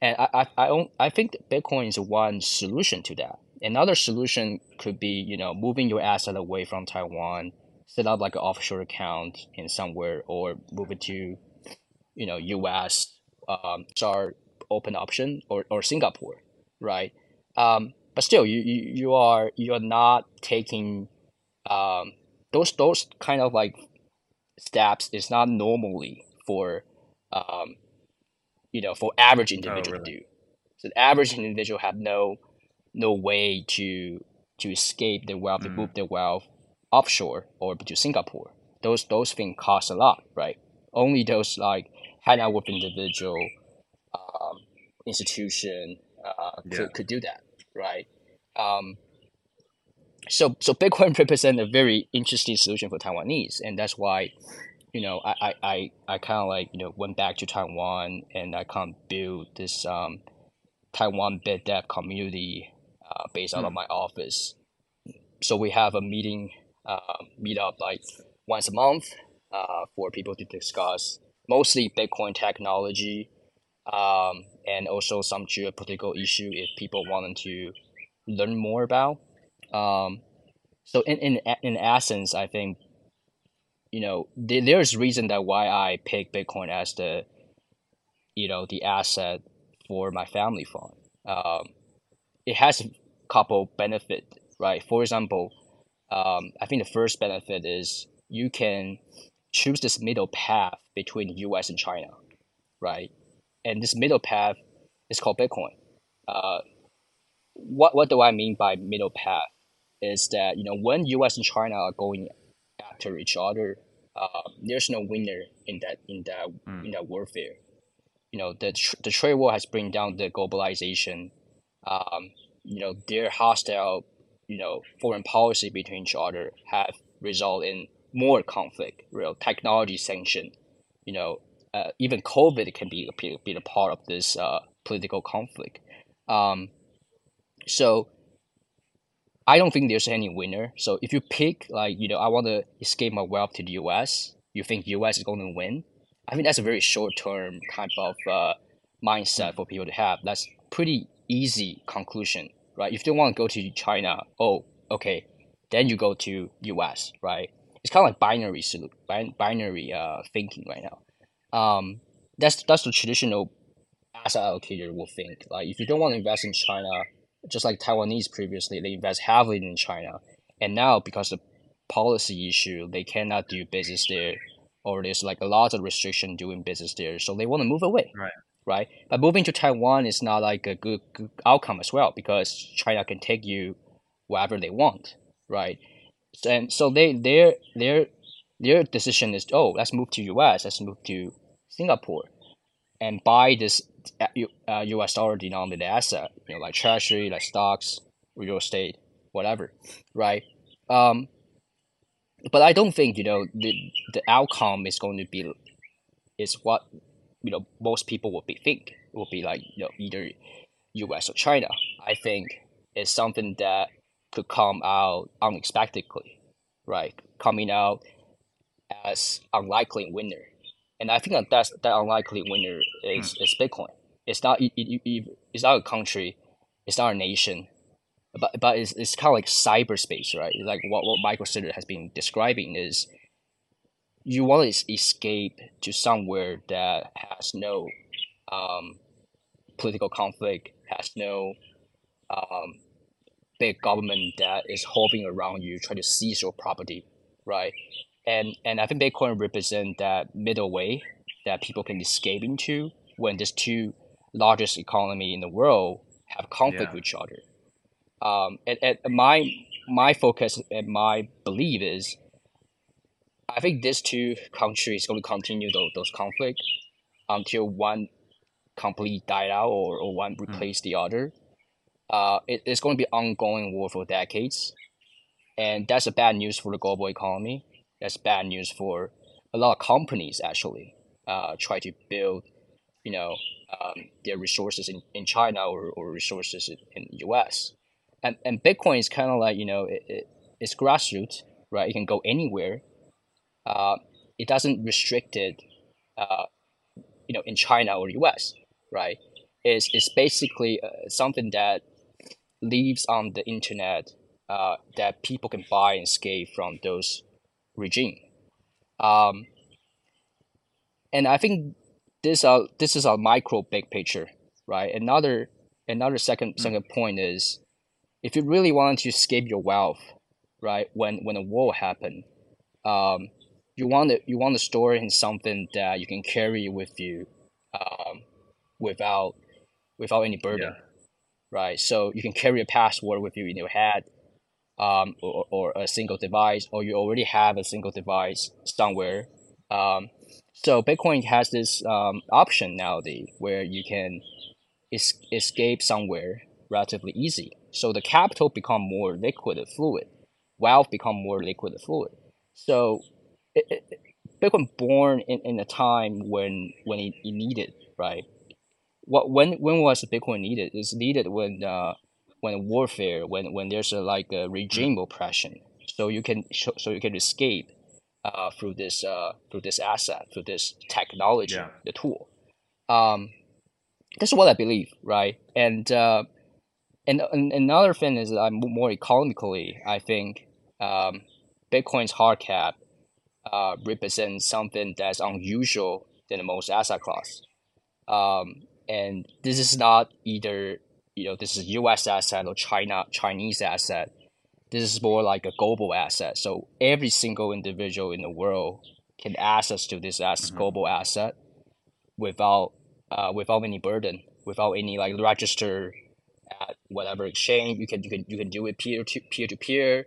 and I I I, I think Bitcoin is one solution to that. Another solution could be you know moving your asset away from Taiwan, set up like an offshore account in somewhere, or move it to you know U.S. Um, open option or, or Singapore, right? Um, but still, you, you, you are you are not taking um, those those kind of like steps is not normally for um, you know for average oh, individual oh, really? to do. So the average individual have no no way to to escape their wealth, mm. to move their wealth offshore or to Singapore. Those those things cost a lot, right? Only those like high net worth individual um, institution uh, could, could do that, right? Um, so so Bitcoin [laughs] represent a very interesting solution for Taiwanese, and that's why you know I I, I kind of like you know went back to Taiwan and I kind of build this um, Taiwan BitDev community uh, based out of hmm. my office. So we have a meeting uh, meet up like once a month uh, for people to discuss mostly Bitcoin technology um, and also some geopolitical issue if people wanted to learn more about. Um, so in, in in essence, I think you know there's reason that why I pick Bitcoin as the you know the asset for my family fund. Um, it has a couple benefit, right? For example, um, I think the first benefit is you can choose this middle path between U.S. and China, right? and this middle path is called Bitcoin. Uh, what what do I mean by middle path? Is that you know when U.S. and China are going after each other, uh, there's no winner in that in that mm. in that warfare. You know the tr- the trade war has bring down the globalization. Um, you know their hostile, you know foreign policy between each other have resulted in more conflict, real technology sanction. You know uh, even COVID can be a, be a part of this uh, political conflict. Um, so I don't think there's any winner. So if you pick like you know I want to escape my wealth to the U.S., you think U.S. is going to win. I think that's a very short term type of uh, mindset for people to have. That's pretty easy conclusion, right? If you don't want to go to China, oh okay, then you go to U.S. Right? It's kind of like binary binary uh, thinking right now um, that's that's the traditional asset allocator will think. Like if you don't want to invest in China, just like Taiwanese previously, they invest heavily in China, and now because the policy issue, they cannot do business there, or there's like a lot of restriction doing business there, so they want to move away. Right. Right. But moving to Taiwan is not like a good, good outcome as well because China can take you wherever they want. Right. And so they their their their decision is oh let's move to us let's move to singapore and buy this uh, us dollar denominated asset you know like treasury like stocks real estate whatever right um, but i don't think you know the the outcome is going to be is what you know most people would be think it would be like you know either us or china i think is something that could come out unexpectedly, right? Coming out as unlikely winner, and I think that that's, that unlikely winner is, mm. is Bitcoin. It's not it, it, it's not a country, it's not a nation, but but it's, it's kind of like cyberspace, right? Like what what Michael Saylor has been describing is you want to escape to somewhere that has no um, political conflict, has no um, big government that is hovering around you, trying to seize your property, right? And and I think Bitcoin represent that middle way that people can escape into when these two largest economy in the world have conflict yeah. with each other. Um, and, and my my focus and my belief is, I think these two countries going to continue those, those conflict until one completely died out or, or one hmm. replace mm. the other. Uh, it, it's going to be ongoing war for decades, and that's a bad news for the global economy. That's bad news for a lot of companies actually. Uh, try to build, you know, um, their resources in, in China or, or resources in, the US. And, and Bitcoin is kind of like, you know, it, it, it's grassroots, right? It can go anywhere. Uh, it doesn't restrict it, uh, you know, in China or US right? Is is basically uh, something that lives on the internet uh, that people can buy and escape from those regime. Um, and I think this uh this is a micro big picture, right? Another another second mm. second point is if you really want to escape your wealth, right? When when a war happen, um, you want to you want to store it in something that you can carry with you um, without without any burden, yeah. right? So you can carry a password with you in your head, um, or, or a single device, or you already have a single device somewhere. Um, so Bitcoin has this um, option nowadays where you can es- escape somewhere relatively easy. So the capital become more liquid and fluid, wealth become more liquid and fluid. So it, it, Bitcoin born in, in a time when when it, it needed, right? what when when was Bitcoin needed? It's needed when uh, when warfare, when when there's a, like a regime oppression. So you can so you can escape uh, through this uh, through this asset, through this technology, yeah. the tool. Um, that's what I believe, right? And uh, and, and another thing is, I'm more economically, I think um, Bitcoin's hard cap uh, represents something that's unusual than most asset class. Um, and this is not either you know this is U.S. asset or China Chinese asset. This is more like a global asset. So every single individual in the world can access to this as mm-hmm. global asset without uh, without any burden, without any like register at whatever exchange. You can you can you can do it peer to peer to peer.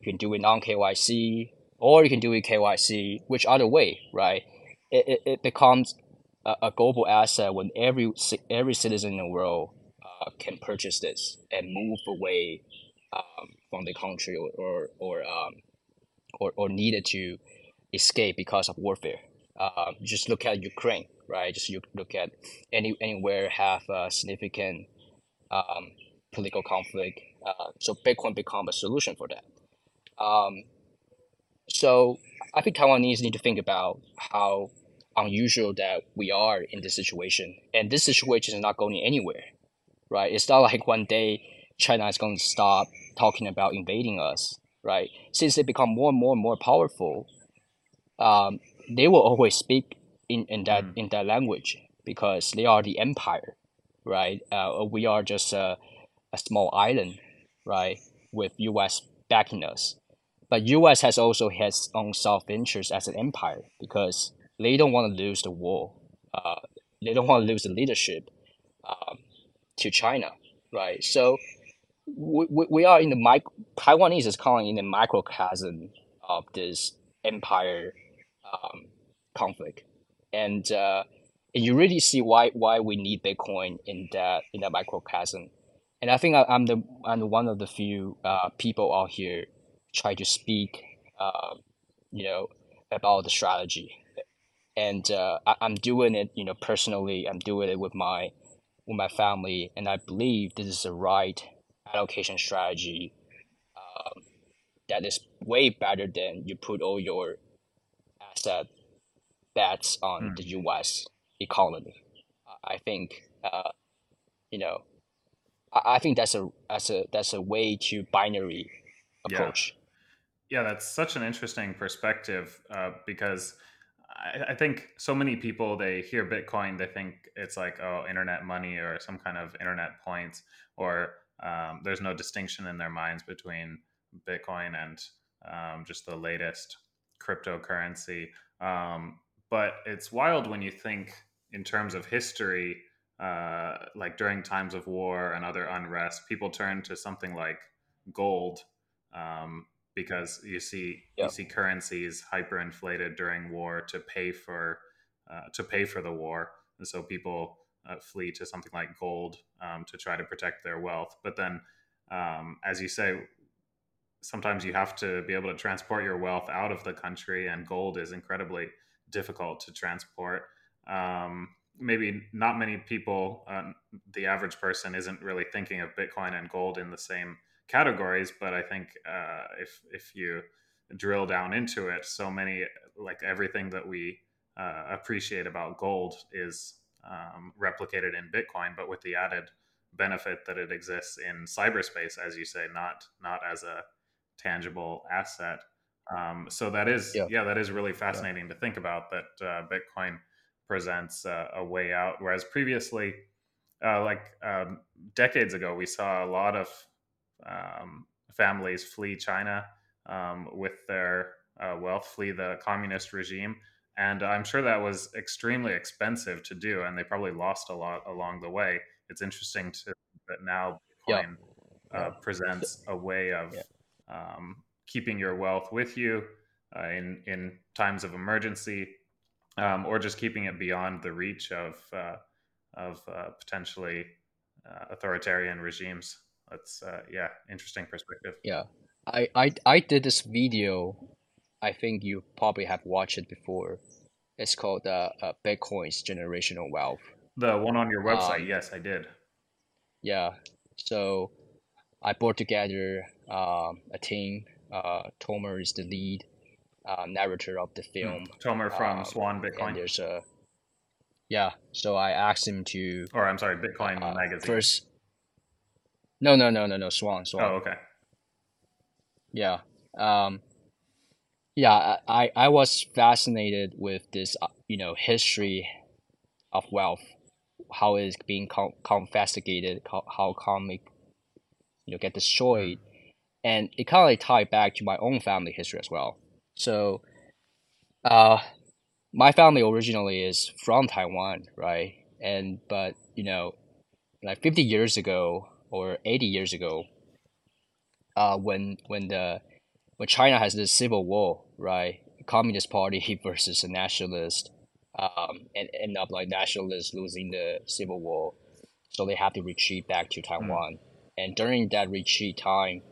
You can do it non KYC, or you can do it KYC. Which other way, right? It, it, it becomes a, a global asset when every every citizen in the world uh, can purchase this and move away um, from the country or or or, um, or or needed to escape because of warfare. Uh, just look at Ukraine, right? Just you look at any anywhere have a significant um, political conflict. Uh, so Bitcoin become a solution for that. Um, so I think Taiwanese need to think about how unusual that we are in this situation. And this situation is not going anywhere, right? It's not like one day China is going to stop talking about invading us, right? Since they become more and more and more powerful, um, they will always speak in, in that mm. in that language because they are the empire, right? Uh, we are just a, a small island, right, with U.S. backing us. But U.S. has also has own self interest as an empire because they don't want to lose the war. Uh, they don't want to lose the leadership um, to China, right? So we, we are in the mic. Taiwanese is calling in the microcosm of this empire um, conflict, and uh, and you really see why why we need Bitcoin in that in that microcosm. And I think I, am the I'm one of the few uh, people out here try to speak, uh, you know, about the strategy and uh, I, am doing it, you know, personally. I'm doing it with my with my family, and I believe this is the right allocation strategy um, that is way better than you put all your asset bets on Mm. the U.S. economy. I think uh, you know I, I think that's a that's a that's a way to binary Yeah. approach. Yeah, that's such an interesting perspective uh, because I, I think so many people they hear Bitcoin, they think it's like oh, internet money or some kind of internet points, or um, there's no distinction in their minds between Bitcoin and um, just the latest cryptocurrency. Um, but it's wild when you think in terms of history, uh, like during times of war and other unrest, people turn to something like gold um, because you see you see currencies hyperinflated during war to pay for uh, to pay for the war, and so people uh, flee to something like gold um, to try to protect their wealth. But then, um, as you say, sometimes you have to be able to transport your wealth out of the country, and gold is incredibly difficult to transport. Um, maybe not many people, uh, the average person, isn't really thinking of Bitcoin and gold in the same categories. But I think uh, if if you drill down into it, so many like everything that we uh, appreciate about gold is um, replicated in Bitcoin, but with the added benefit that it exists in cyberspace, as you say, not not as a tangible asset. Um, so that is, yeah. Yeah. that is really fascinating to think about. That uh, Bitcoin presents uh, a way out, whereas previously, uh, like um, decades ago, we saw a lot of um, families flee China um, with their uh, wealth, flee the communist regime, and I'm sure that was extremely expensive to do, and they probably lost a lot along the way. It's interesting to that now Yeah. Bitcoin uh, presents a way of Yeah. um, keeping your wealth with you uh, in in times of emergency, um, or just keeping it beyond the reach of uh, of uh, potentially uh, authoritarian regimes. That's uh, yeah, interesting perspective. Yeah, I, I I did this video. I think you probably have watched it before. It's called uh, uh, Bitcoin's generational wealth. The one on your website, Um, yes, I did. Yeah, so I brought together um, a team. Uh, Tomer is the lead uh, narrator of the film, Tomer from um, Swan Bitcoin, there's a yeah. So I asked him to or I'm sorry, Bitcoin uh, Magazine. first. No, no, no, no, no. Swan, Swan. oh, okay. Yeah. Um, yeah, I, I was fascinated with this, uh, you know, history of wealth, how it's being con- confiscated, how, how comic, you know, get destroyed. And it kind of like tied back to my own family history as well. So, uh, my family originally is from Taiwan, right? And, but, you know, like 50 years ago or 80 years ago, uh, when when the when China has this civil war, right? Communist Party [laughs] versus a nationalist, um, and end up like nationalists losing the civil war, so they have to retreat back to Taiwan. And during that retreat time,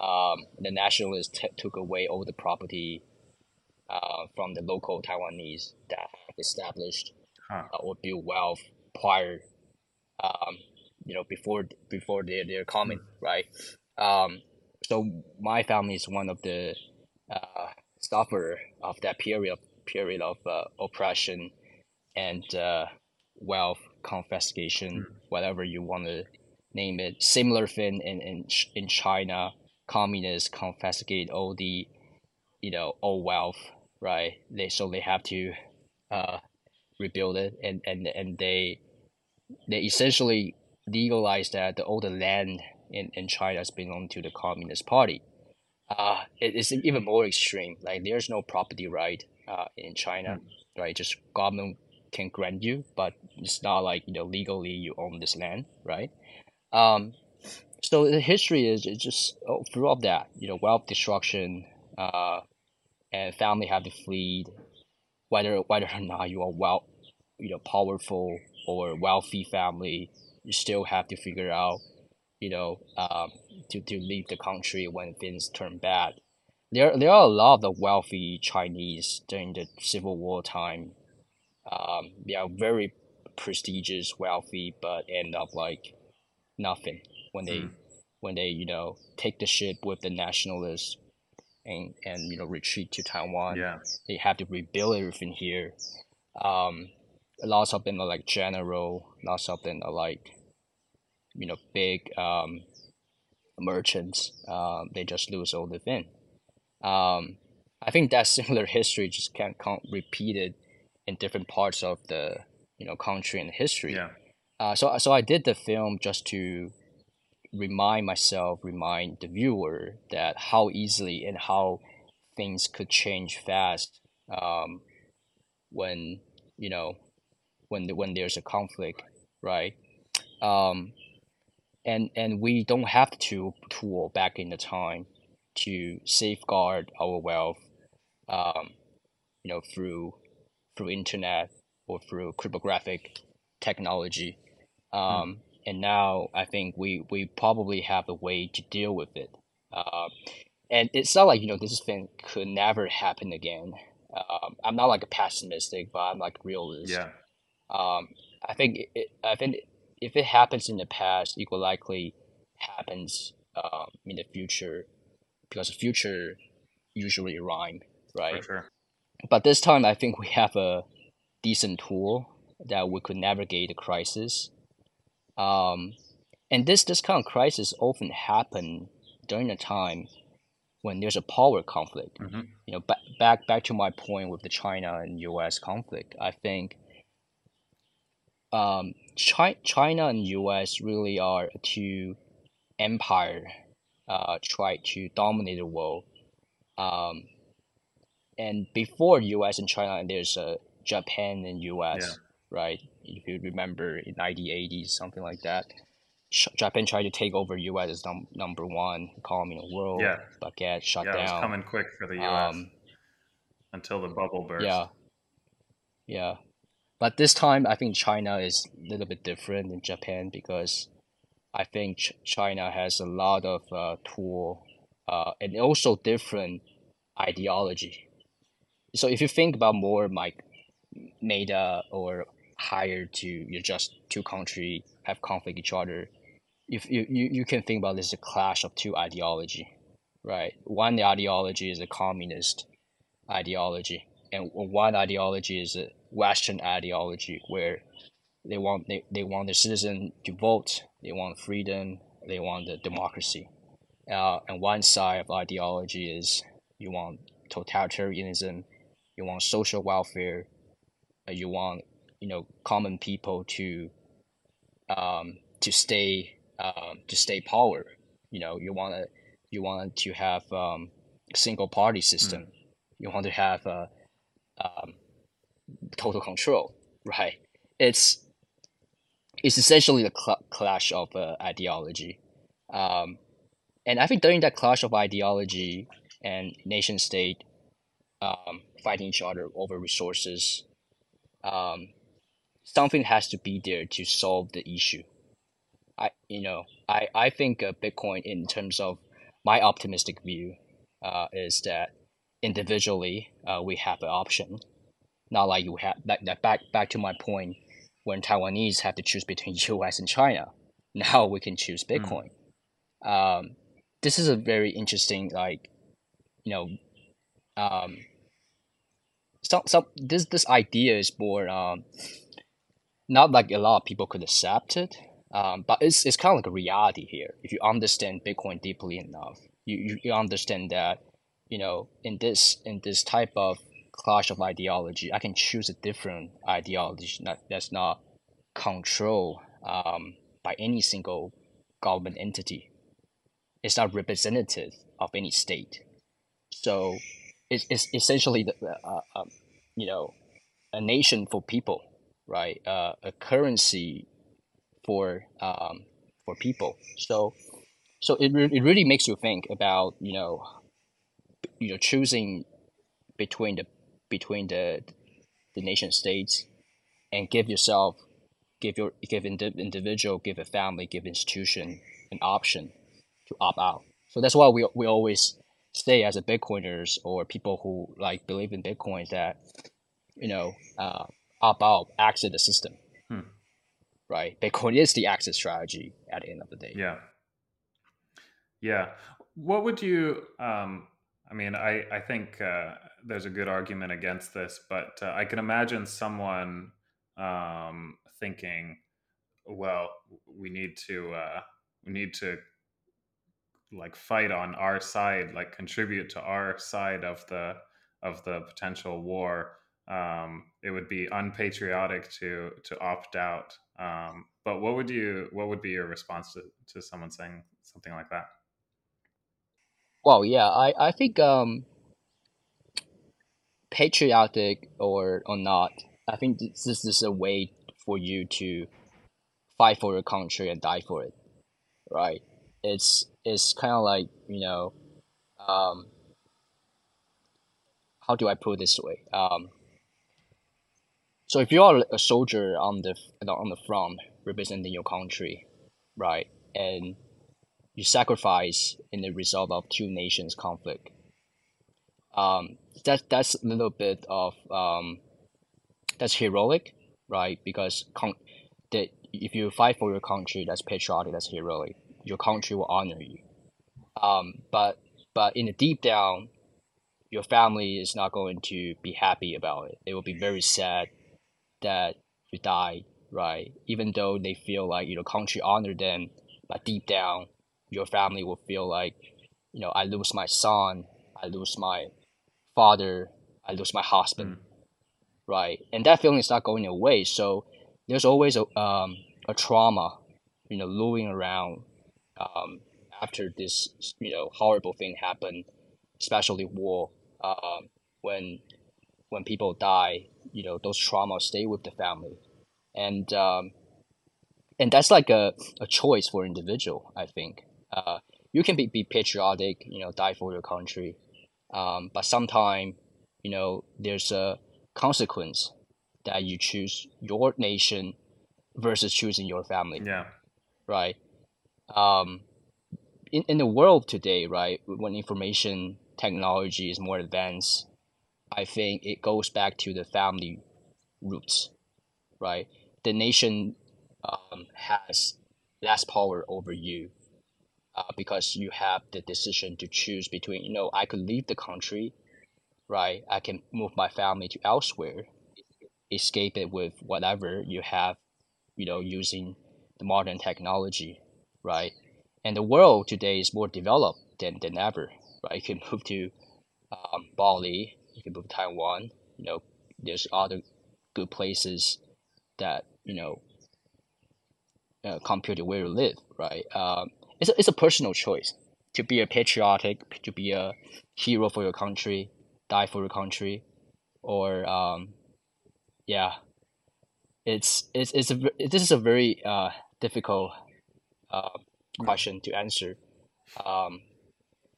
um, the nationalists t- took away all the property uh, from the local Taiwanese that have established Huh. uh, or built wealth prior, um, you know, before before their their coming, right? Um, so my family is one of the uh, sufferer of that period period of uh, oppression and uh, wealth confiscation, whatever you want to name it. Similar thing in in in China, communists confiscate all the you know all wealth, right? They so they have to uh, rebuild it, and and and they they essentially legalize that the all the land in, in China has belonged to the Communist Party. Uh, it is even more extreme. Like there's no property right uh, in China, right? Just government can grant you, but it's not like you know legally you own this land, right? Um, so the history is it's just oh, throughout that you know wealth destruction, uh, and family have to flee, whether whether or not you are well, you know, powerful or wealthy family, you still have to figure out, you know, um, to, to leave the country when things turn bad. There, there are a lot of the wealthy Chinese during the Civil War time. Um, they are very prestigious, wealthy, but end up like nothing when they Mm. when they you know take the ship with the nationalists and and you know retreat to Taiwan. Yeah. They have to rebuild everything here. Um, lots of them are like general. Lots of them are like you know big um, merchants. Um, they just lose all the fin. Um, I think that [laughs] similar history just can't, can't repeat it in different parts of the you know country and history. Yeah. Uh, so so I did the film just to remind myself, remind the viewer that how easily and how things could change fast um, when you know when when there's a conflict, right? Um, and and we don't have to tool back in the time to safeguard our wealth, um, you know, through through internet or through cryptographic technology. Um, and now I think we we probably have a way to deal with it. Uh, and it's not like you know this thing could never happen again. Um, I'm not like a pessimistic, but I'm like realist. Yeah. Um, I think it, I think if it happens in the past, it will likely happens um, in the future because the future usually rhyme, right? Sure. But this time, I think we have a decent tool that we could navigate the crisis. Um, and this this kind of crisis often happen during a time when there's a power conflict. Mhm. You know, back back back to my point with the China and U.S. conflict. I think um, Chi- China and U.S. really are two empire uh, try to dominate the world. Um, and before U.S. and China, there's uh, Japan and U.S. Yeah. Right? If you remember in 1980s, something like that. Japan tried to take over U.S. as num- number one economy in the world, Yeah. but get shut Yeah, down. coming quick for the U.S. Um, until the bubble burst. yeah. Yeah. But this time, I think China is a little bit different than Japan because I think Ch- China has a lot of uh, tool uh, and also different ideology. So if you think about more like meta or higher to you just two country have conflict each other, if you, you, you can think about this as a clash of two ideology, right? One ideology is a communist ideology, and one ideology is a Western ideology where they want they, they want the citizen to vote, they want freedom, they want the democracy. Uh, and one side of ideology is you want totalitarianism, you want social welfare, uh, you want you know common people to um, to stay um, to stay power. You know you want to you want to have um, single party system. You want to have a um, total control, right? It's it's essentially the cl- clash of uh, ideology, um, and I think during that clash of ideology and nation state um, fighting each other over resources, um, something has to be there to solve the issue. I you know I I think uh, Bitcoin in terms of my optimistic view uh, is that individually uh, we have an option not like you have that, that back back to my point when Taiwanese have to choose between [laughs] US and China. Now we can choose Bitcoin. Um, this is a very interesting like you know um, some some this this idea is more um, not like a lot of people could accept it. Um, but it's, it's kind of like a reality here. If you understand Bitcoin deeply enough, you, you, you understand that, you know, in this in this type of clash of ideology, I can choose a different ideology that, that's not controlled um, by any single government entity. It's not representative of any state. So it's, it's essentially the, uh, uh, you know, a nation for people, right? Uh, a currency for um, for people. So so it, re- it really makes you think about you know you know choosing between the between the the nation states and give yourself give your give indi- individual give a family give institution an option to opt out so that's why we, we always say as a bitcoiners or people who like believe in bitcoin that you know uh, opt out exit the system Hmm. right bitcoin is the exit strategy at the end of the day Yeah. Yeah. What would you? Um, I mean, I I think uh, there's a good argument against this, but uh, I can imagine someone um, thinking, well, we need to uh, we need to like fight on our side, like contribute to our side of the of the potential war. Um, it would be unpatriotic to to opt out. Um, but what would you what would be your response to, to someone saying something like that? Well, yeah, I I think um, patriotic or or not, I think this is a way for you to fight for your country and die for it, right? It's it's kind of like you know, um, how do I put this way? Um, so if you are a soldier on the on the front representing your country, right, and you sacrifice in the result of two nations conflict. Um, that that's a little bit of um, that's heroic, right? Because con- that if you fight for your country, that's patriotic, that's heroic. Your country will honor you. Um, but but in the deep down, your family is not going to be happy about it. They will be very sad that you died, right? Even though they feel like you know country honor them, but deep down your family will feel like, you know, I lose my son, I lose my father, I lose my husband, mm. right? And that feeling is not going away. So there's always a um, a trauma, you know, looming around um, after this, you know, horrible thing happened, especially war. Uh, when when people die, you know, those traumas stay with the family, and um, and that's like a, a choice for individual, I think uh, you can be, be patriotic, you know, die for your country, um, but sometimes, you know, there's a consequence that you choose your nation versus choosing your family. Yeah. Right. Um, in, in the world today, right, when information technology is more advanced, I think it goes back to the family roots, right? The nation um, has less power over you uh, because you have the decision to choose between you know I could leave the country, right? I can move my family to elsewhere, escape it with whatever you have, you know, using the modern technology, right? And the world today is more developed than, than ever, right? [laughs] You can move to um, Bali, you can move to Taiwan, you know, there's other good places that, you know, uh, compared to where you live, right? Um, it's a, it's a personal choice to be a patriotic, to be a hero for your country, die for your country, or um, yeah, it's it's it's a this is a very uh difficult uh question to answer. Um,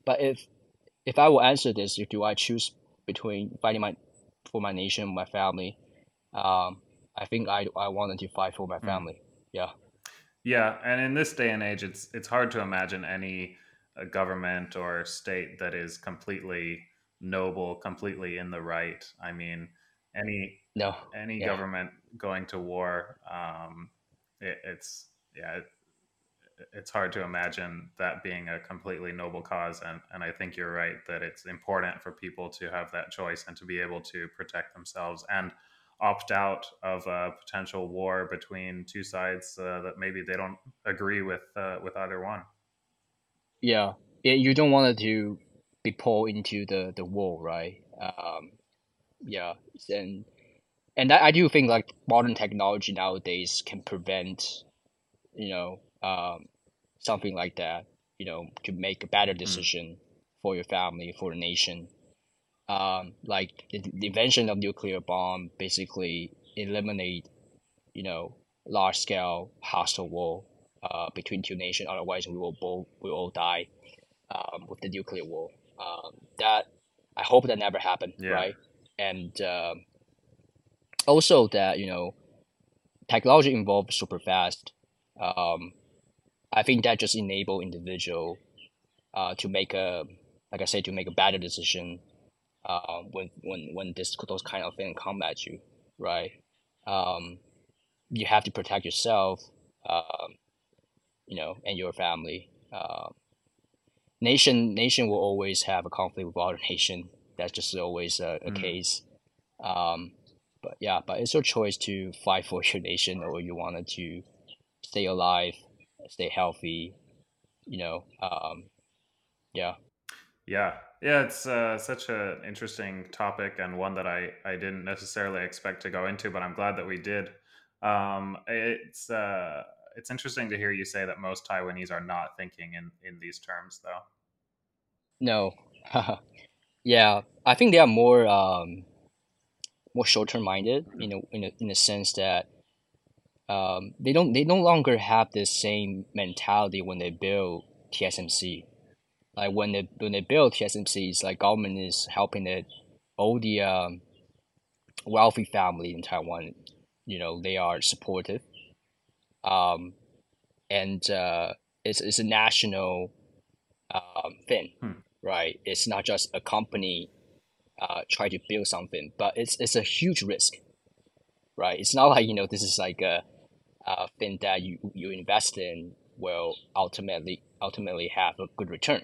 but if if I will answer this, do I choose between fighting my for my nation, my family? Um, I think I I wanted to fight for my mm. family. Mm. Yeah. Yeah, and in this day and age, it's it's hard to imagine any uh, government or state that is completely noble, completely in the right. I mean, any no any yeah. government going to war, um, it, it's yeah, it, it's hard to imagine that being a completely noble cause. And and I think you're right that it's important for people to have that choice and to be able to protect themselves and opt out of a potential war between two sides uh, that maybe they don't agree with uh, with either one. Yeah, you don't want to be pulled into the the war, right? Um, yeah, and and I, I do think like modern technology nowadays can prevent, you know, um, something like that. You know, to make a better mm. decision mm. for your family, for the nation um, like the, the invention of nuclear bomb basically eliminate, you know, large scale hostile war uh, between two nations. Otherwise, we will both we all die um, with the nuclear war. Um, that I hope that never happened, yeah. right? And um, also that you know, technology involved super fast. Um, I think that just enable individual uh, to make a like I said to make a better decision uh, when when when this those kind of things come at you, right? Um, you have to protect yourself, um, you know, and your family. Uh, nation nation will always have a conflict with other nation. That's just always a, a mm. case. Um, but yeah, but it's your choice to fight for [laughs] your nation or you wanted to stay alive, stay healthy. You know, um, yeah. Yeah, yeah, it's uh, such an interesting topic and one that I I didn't necessarily expect to go into, but I'm glad that we did. Um, it's uh, it's interesting to hear you say that most Taiwanese are not thinking in in these terms, though. No, [laughs] yeah, I think they are more um, more short term minded. You know, in a, in the sense that um, they don't they no longer have the same mentality when they build TSMC like when they when they build TSMCs, like government is helping it all the um, wealthy family in Taiwan. You know they are supportive, um, and uh, it's it's a national um, thing, hmm. right? It's not just a company uh, try to build something, but it's it's a huge risk, right? It's not like you know this is like a, a thing that you you invest in will ultimately ultimately have a good return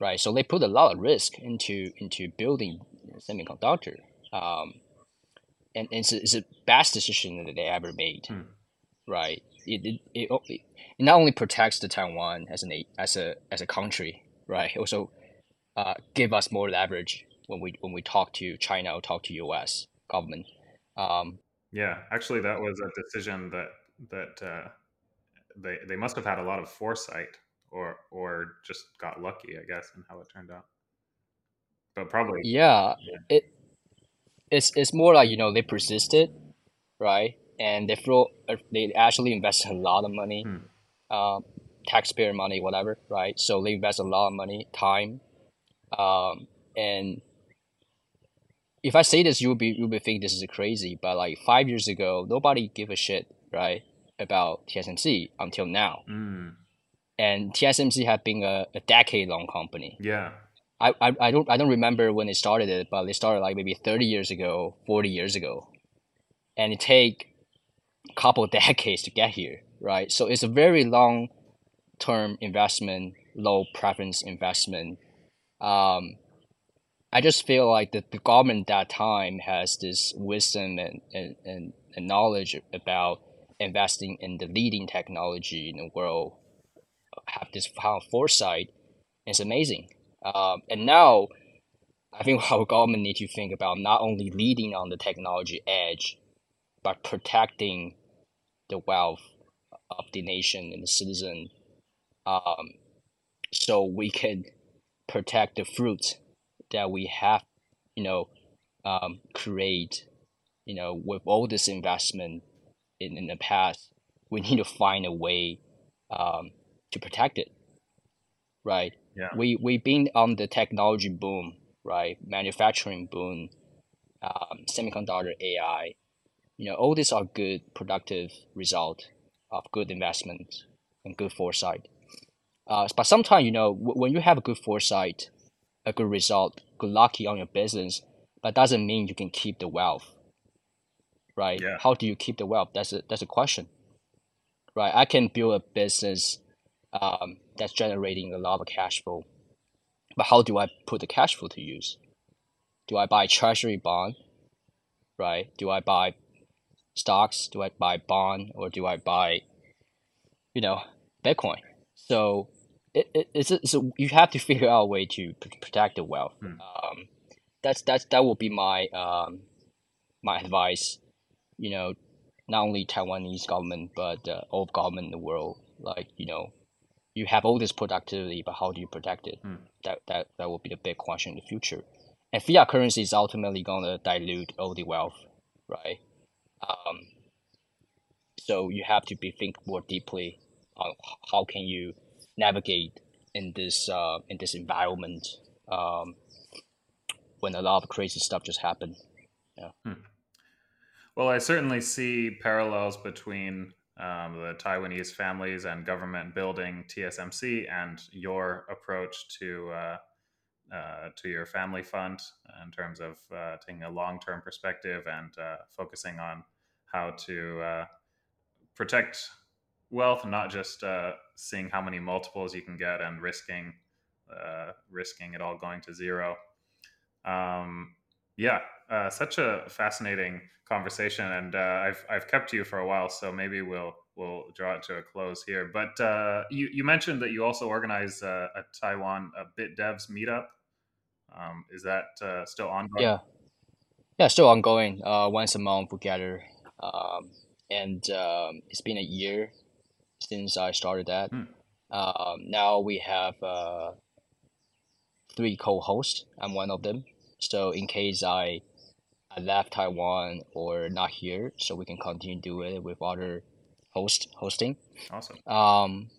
right? So they put a lot of risk into into building semiconductor, um, and, and it's, a, it's a best decision that they ever made, hmm. right? It, it, it, it not only protects the Taiwan as an as a as a country, right? Also uh, give us more leverage when we when we talk to China or talk to U.S. government. Um, yeah, actually, that was a decision that that uh, they they must have had a lot of foresight or or just got lucky, I guess, in how it turned out. But probably, yeah, yeah. it it's it's more like you know they persisted, right? And they throw uh, they actually invested a lot of money, hmm. uh, taxpayer money, whatever, right? So they invest a lot of money, time, um, and if I say this, you will be you will be think this is crazy. But like five years ago, nobody give a shit, right, about TSMC until now. Mm and TSMC had been a, a decade long company. Yeah. I, I, I don't I don't remember when they started it, but they started like maybe thirty years ago, forty years ago, and it take a couple of [laughs] decades to get here, right? So it's a very long term investment, low preference investment. Um, I just feel like the, the government that time has this wisdom and, and, and knowledge about investing in the leading technology in the world have this kind of foresight. It's amazing. Um, and now, I think [laughs] our government need to think about not only leading on the technology edge, but protecting the wealth of the nation and the citizen, um, so we can protect the fruits that we have, you know, um, create, you know, with all this investment in, in the past, we need to find a way um, to protect it, right? Yeah. We we've been on the technology boom, right? Manufacturing boom, um, semiconductor, AI. You know, all these are good, productive result of good investment and good foresight. Uh, but sometimes, you know, w- when you have a good foresight, a good result, good lucky on your business, that doesn't mean you can keep the wealth, right? Yeah. How do you keep the wealth? That's a that's a question, right? I can build a business um, that's generating a lot of cash flow. But how do I put the cash flow to use? Do I buy treasury bond? Right? Do I buy stocks? Do I buy bond or do I buy, you know, Bitcoin? So it, it it's, a, a, you have to figure out a way to protect the wealth. Hmm. Um, that's that's that will be my um, my advice. You know, not only Taiwanese government but uh, all government in the world. Like you know, you have all this productivity, but how do you protect it? Hmm. That that that will be the big question in the future. And fiat currency is ultimately going to dilute all the wealth, right? Um, so you have to be think more deeply on how can you navigate in this uh, in this environment um, when a lot of crazy stuff just happened. Yeah. Hmm. Well, I certainly see parallels between um, the Taiwanese families and government building TSMC and your approach to uh, uh, to your family fund in terms of uh, taking a long term perspective and uh, focusing on how to uh, protect wealth, not just uh, seeing how many multiples you can get and risking risking it all going to zero. Um, yeah, uh, such a fascinating conversation, and uh, I've I've kept you for a while, so maybe we'll we'll draw it to a close here. But uh, you you mentioned that you also organize a, a Taiwan a Bit Devs meetup. Um, is that uh, still ongoing? Yeah, yeah, still ongoing. Uh, once a month we gather, um, and um, it's been a year since I started that. Hmm. Um, now we have uh, three co-hosts. I'm one of them. So in case I I left Taiwan or not here, so we can continue do it with other host hosting. Awesome. Um,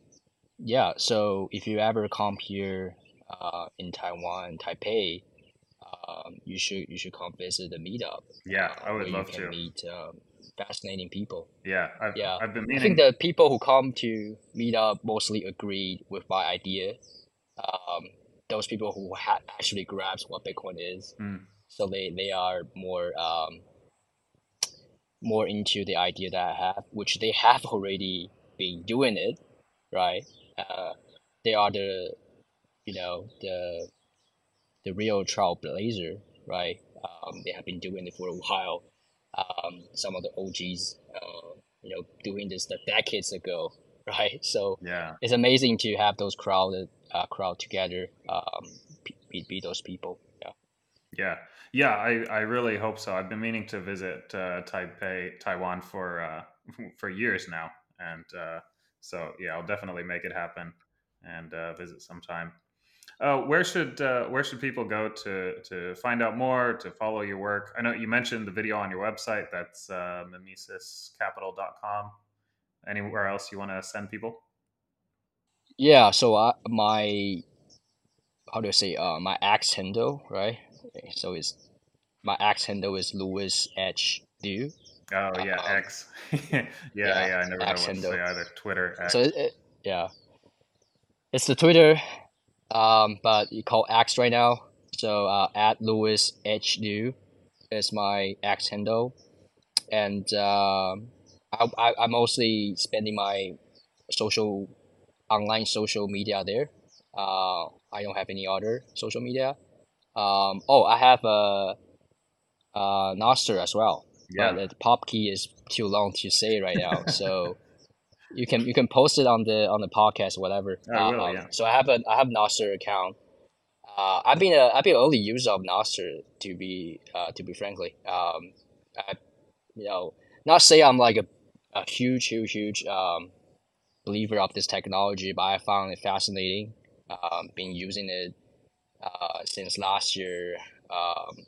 yeah. So if you ever come here, uh, in Taiwan, Taipei, um, you should you should come visit the meetup. Yeah, uh, I would love to. meet um, fascinating people. Yeah, I've, Yeah, I've been I think the people who come to meetup mostly agreed with my idea. Um, those people who ha- actually grasp what Bitcoin is, Mm, so they they are more um, more into the idea that I have, which they have already been doing it, right? Uh, they are the, you know, the the real trailblazer, right? Um, they have been doing it for a while. Um, some of the OGs, uh, you know, doing this the decades ago, [laughs] right? So yeah, it's amazing to have those crowded uh, crowd together, um, be, be, be those people. Yeah. yeah, yeah. I, I really hope so. I've been meaning to visit uh, Taipei, Taiwan for uh, for years now, and uh, so yeah, I'll definitely make it happen and uh, visit sometime. Uh, where should uh, where should people go to to find out more to follow your work? I know you mentioned the video on your website. That's uh, mimesiscapital.com. Anywhere else you want to send people? Yeah. So I, my, how do I say, my X handle, right? So it's, my X handle is Louis H. Liu. Oh yeah, Um, X. [laughs] yeah, yeah, yeah, I never know what to say either. Twitter. X. So it, it, yeah, it's the Twitter, um, but you call X right now. So uh, at Louis H Do is my X handle, and um, I, I I'm mostly spending my social online social media there. Uh, I don't have any other social media. Um, oh, I have a, uh Nostr as well yeah. but the pub key is too long to say right now. [laughs] So you can you can post it on the on the podcast, whatever. I will, Um, yeah. So I have a I have Nostr account. Uh, I've been a I've been early user of Nostr to be uh, to be frankly. Um, I, you know, not say I'm like a, a huge huge huge um, believer of this technology, but I found it fascinating. Um, been using it uh, since last year. Um,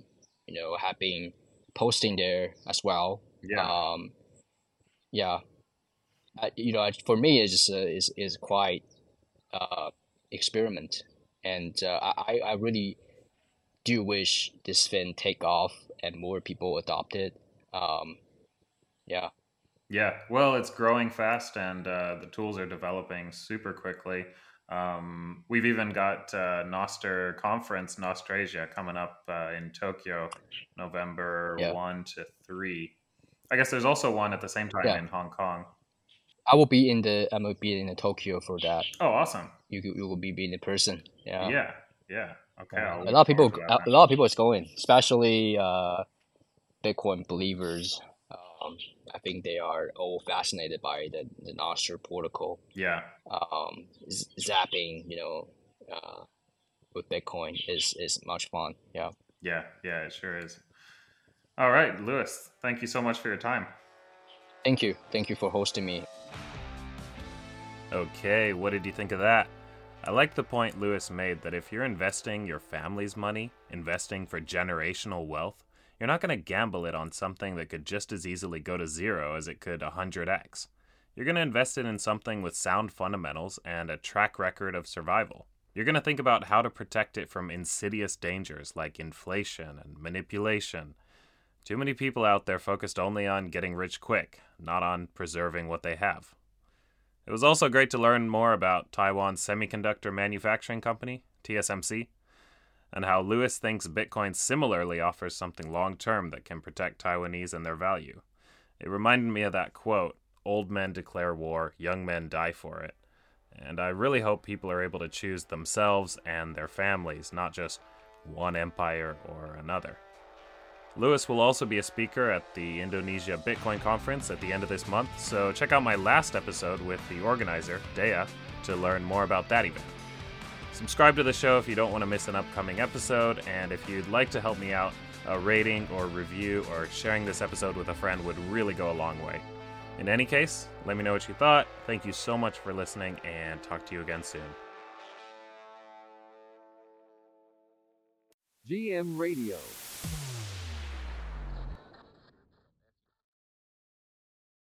you know, have been posting there as well. Yeah. Um, yeah. I, you know, for me, it's just, uh, is is quite uh, experiment, and uh, I I really do wish this fin take off and more people adopt it. Um, yeah. Yeah, well, it's growing fast, and uh, the tools are developing super quickly. Um, we've even got uh, Nostr conference, Nostrasia, coming up uh, in Tokyo, November Yeah. one to three. I guess there's also one at the same time Yeah. in Hong Kong. I will be in the I will be in the Tokyo for that. Oh, awesome! You you will be being in person. Yeah. Yeah, yeah. Okay, Yeah. A lot of people, a lot of people is going, especially uh, Bitcoin believers. Um, I think they are all fascinated by the the protocol. Yeah, Um, z- zapping, you know, uh, with Bitcoin is is much fun. Yeah. yeah, yeah. It sure is. All right, Louis. Thank you so much for your time. Thank you. Thank you for hosting me. Okay, what did you think of that? I like the point Louis made that if you're investing your family's money, investing for generational wealth, you're not going to gamble it on something that could just as easily go to zero as it could 100x. You're going to invest it in something with sound fundamentals and a track record of survival. You're going to think about how to protect it from insidious dangers like inflation and manipulation. Too many people out there focused only on getting rich quick, not on preserving what they have. It was also great to learn more about Taiwan's semiconductor manufacturing company, TSMC, and how Louis thinks Bitcoin similarly offers something long term that can protect Taiwanese and their value. It reminded me of that quote Old men declare war, young men die for it. And I really hope people are able to choose themselves and their families, not just one empire or another. Louis will also be a speaker at the Indonesia Bitcoin Conference at the end of this month, so check out my last episode with the organizer, Dea, to learn more about that event. Subscribe to the show if you don't want to miss an upcoming episode, and if you'd like to help me out, a rating or review or sharing this episode with a friend would really go a long way. In any case, let me know what you thought. Thank you so much for listening, and talk to you again soon. GM Radio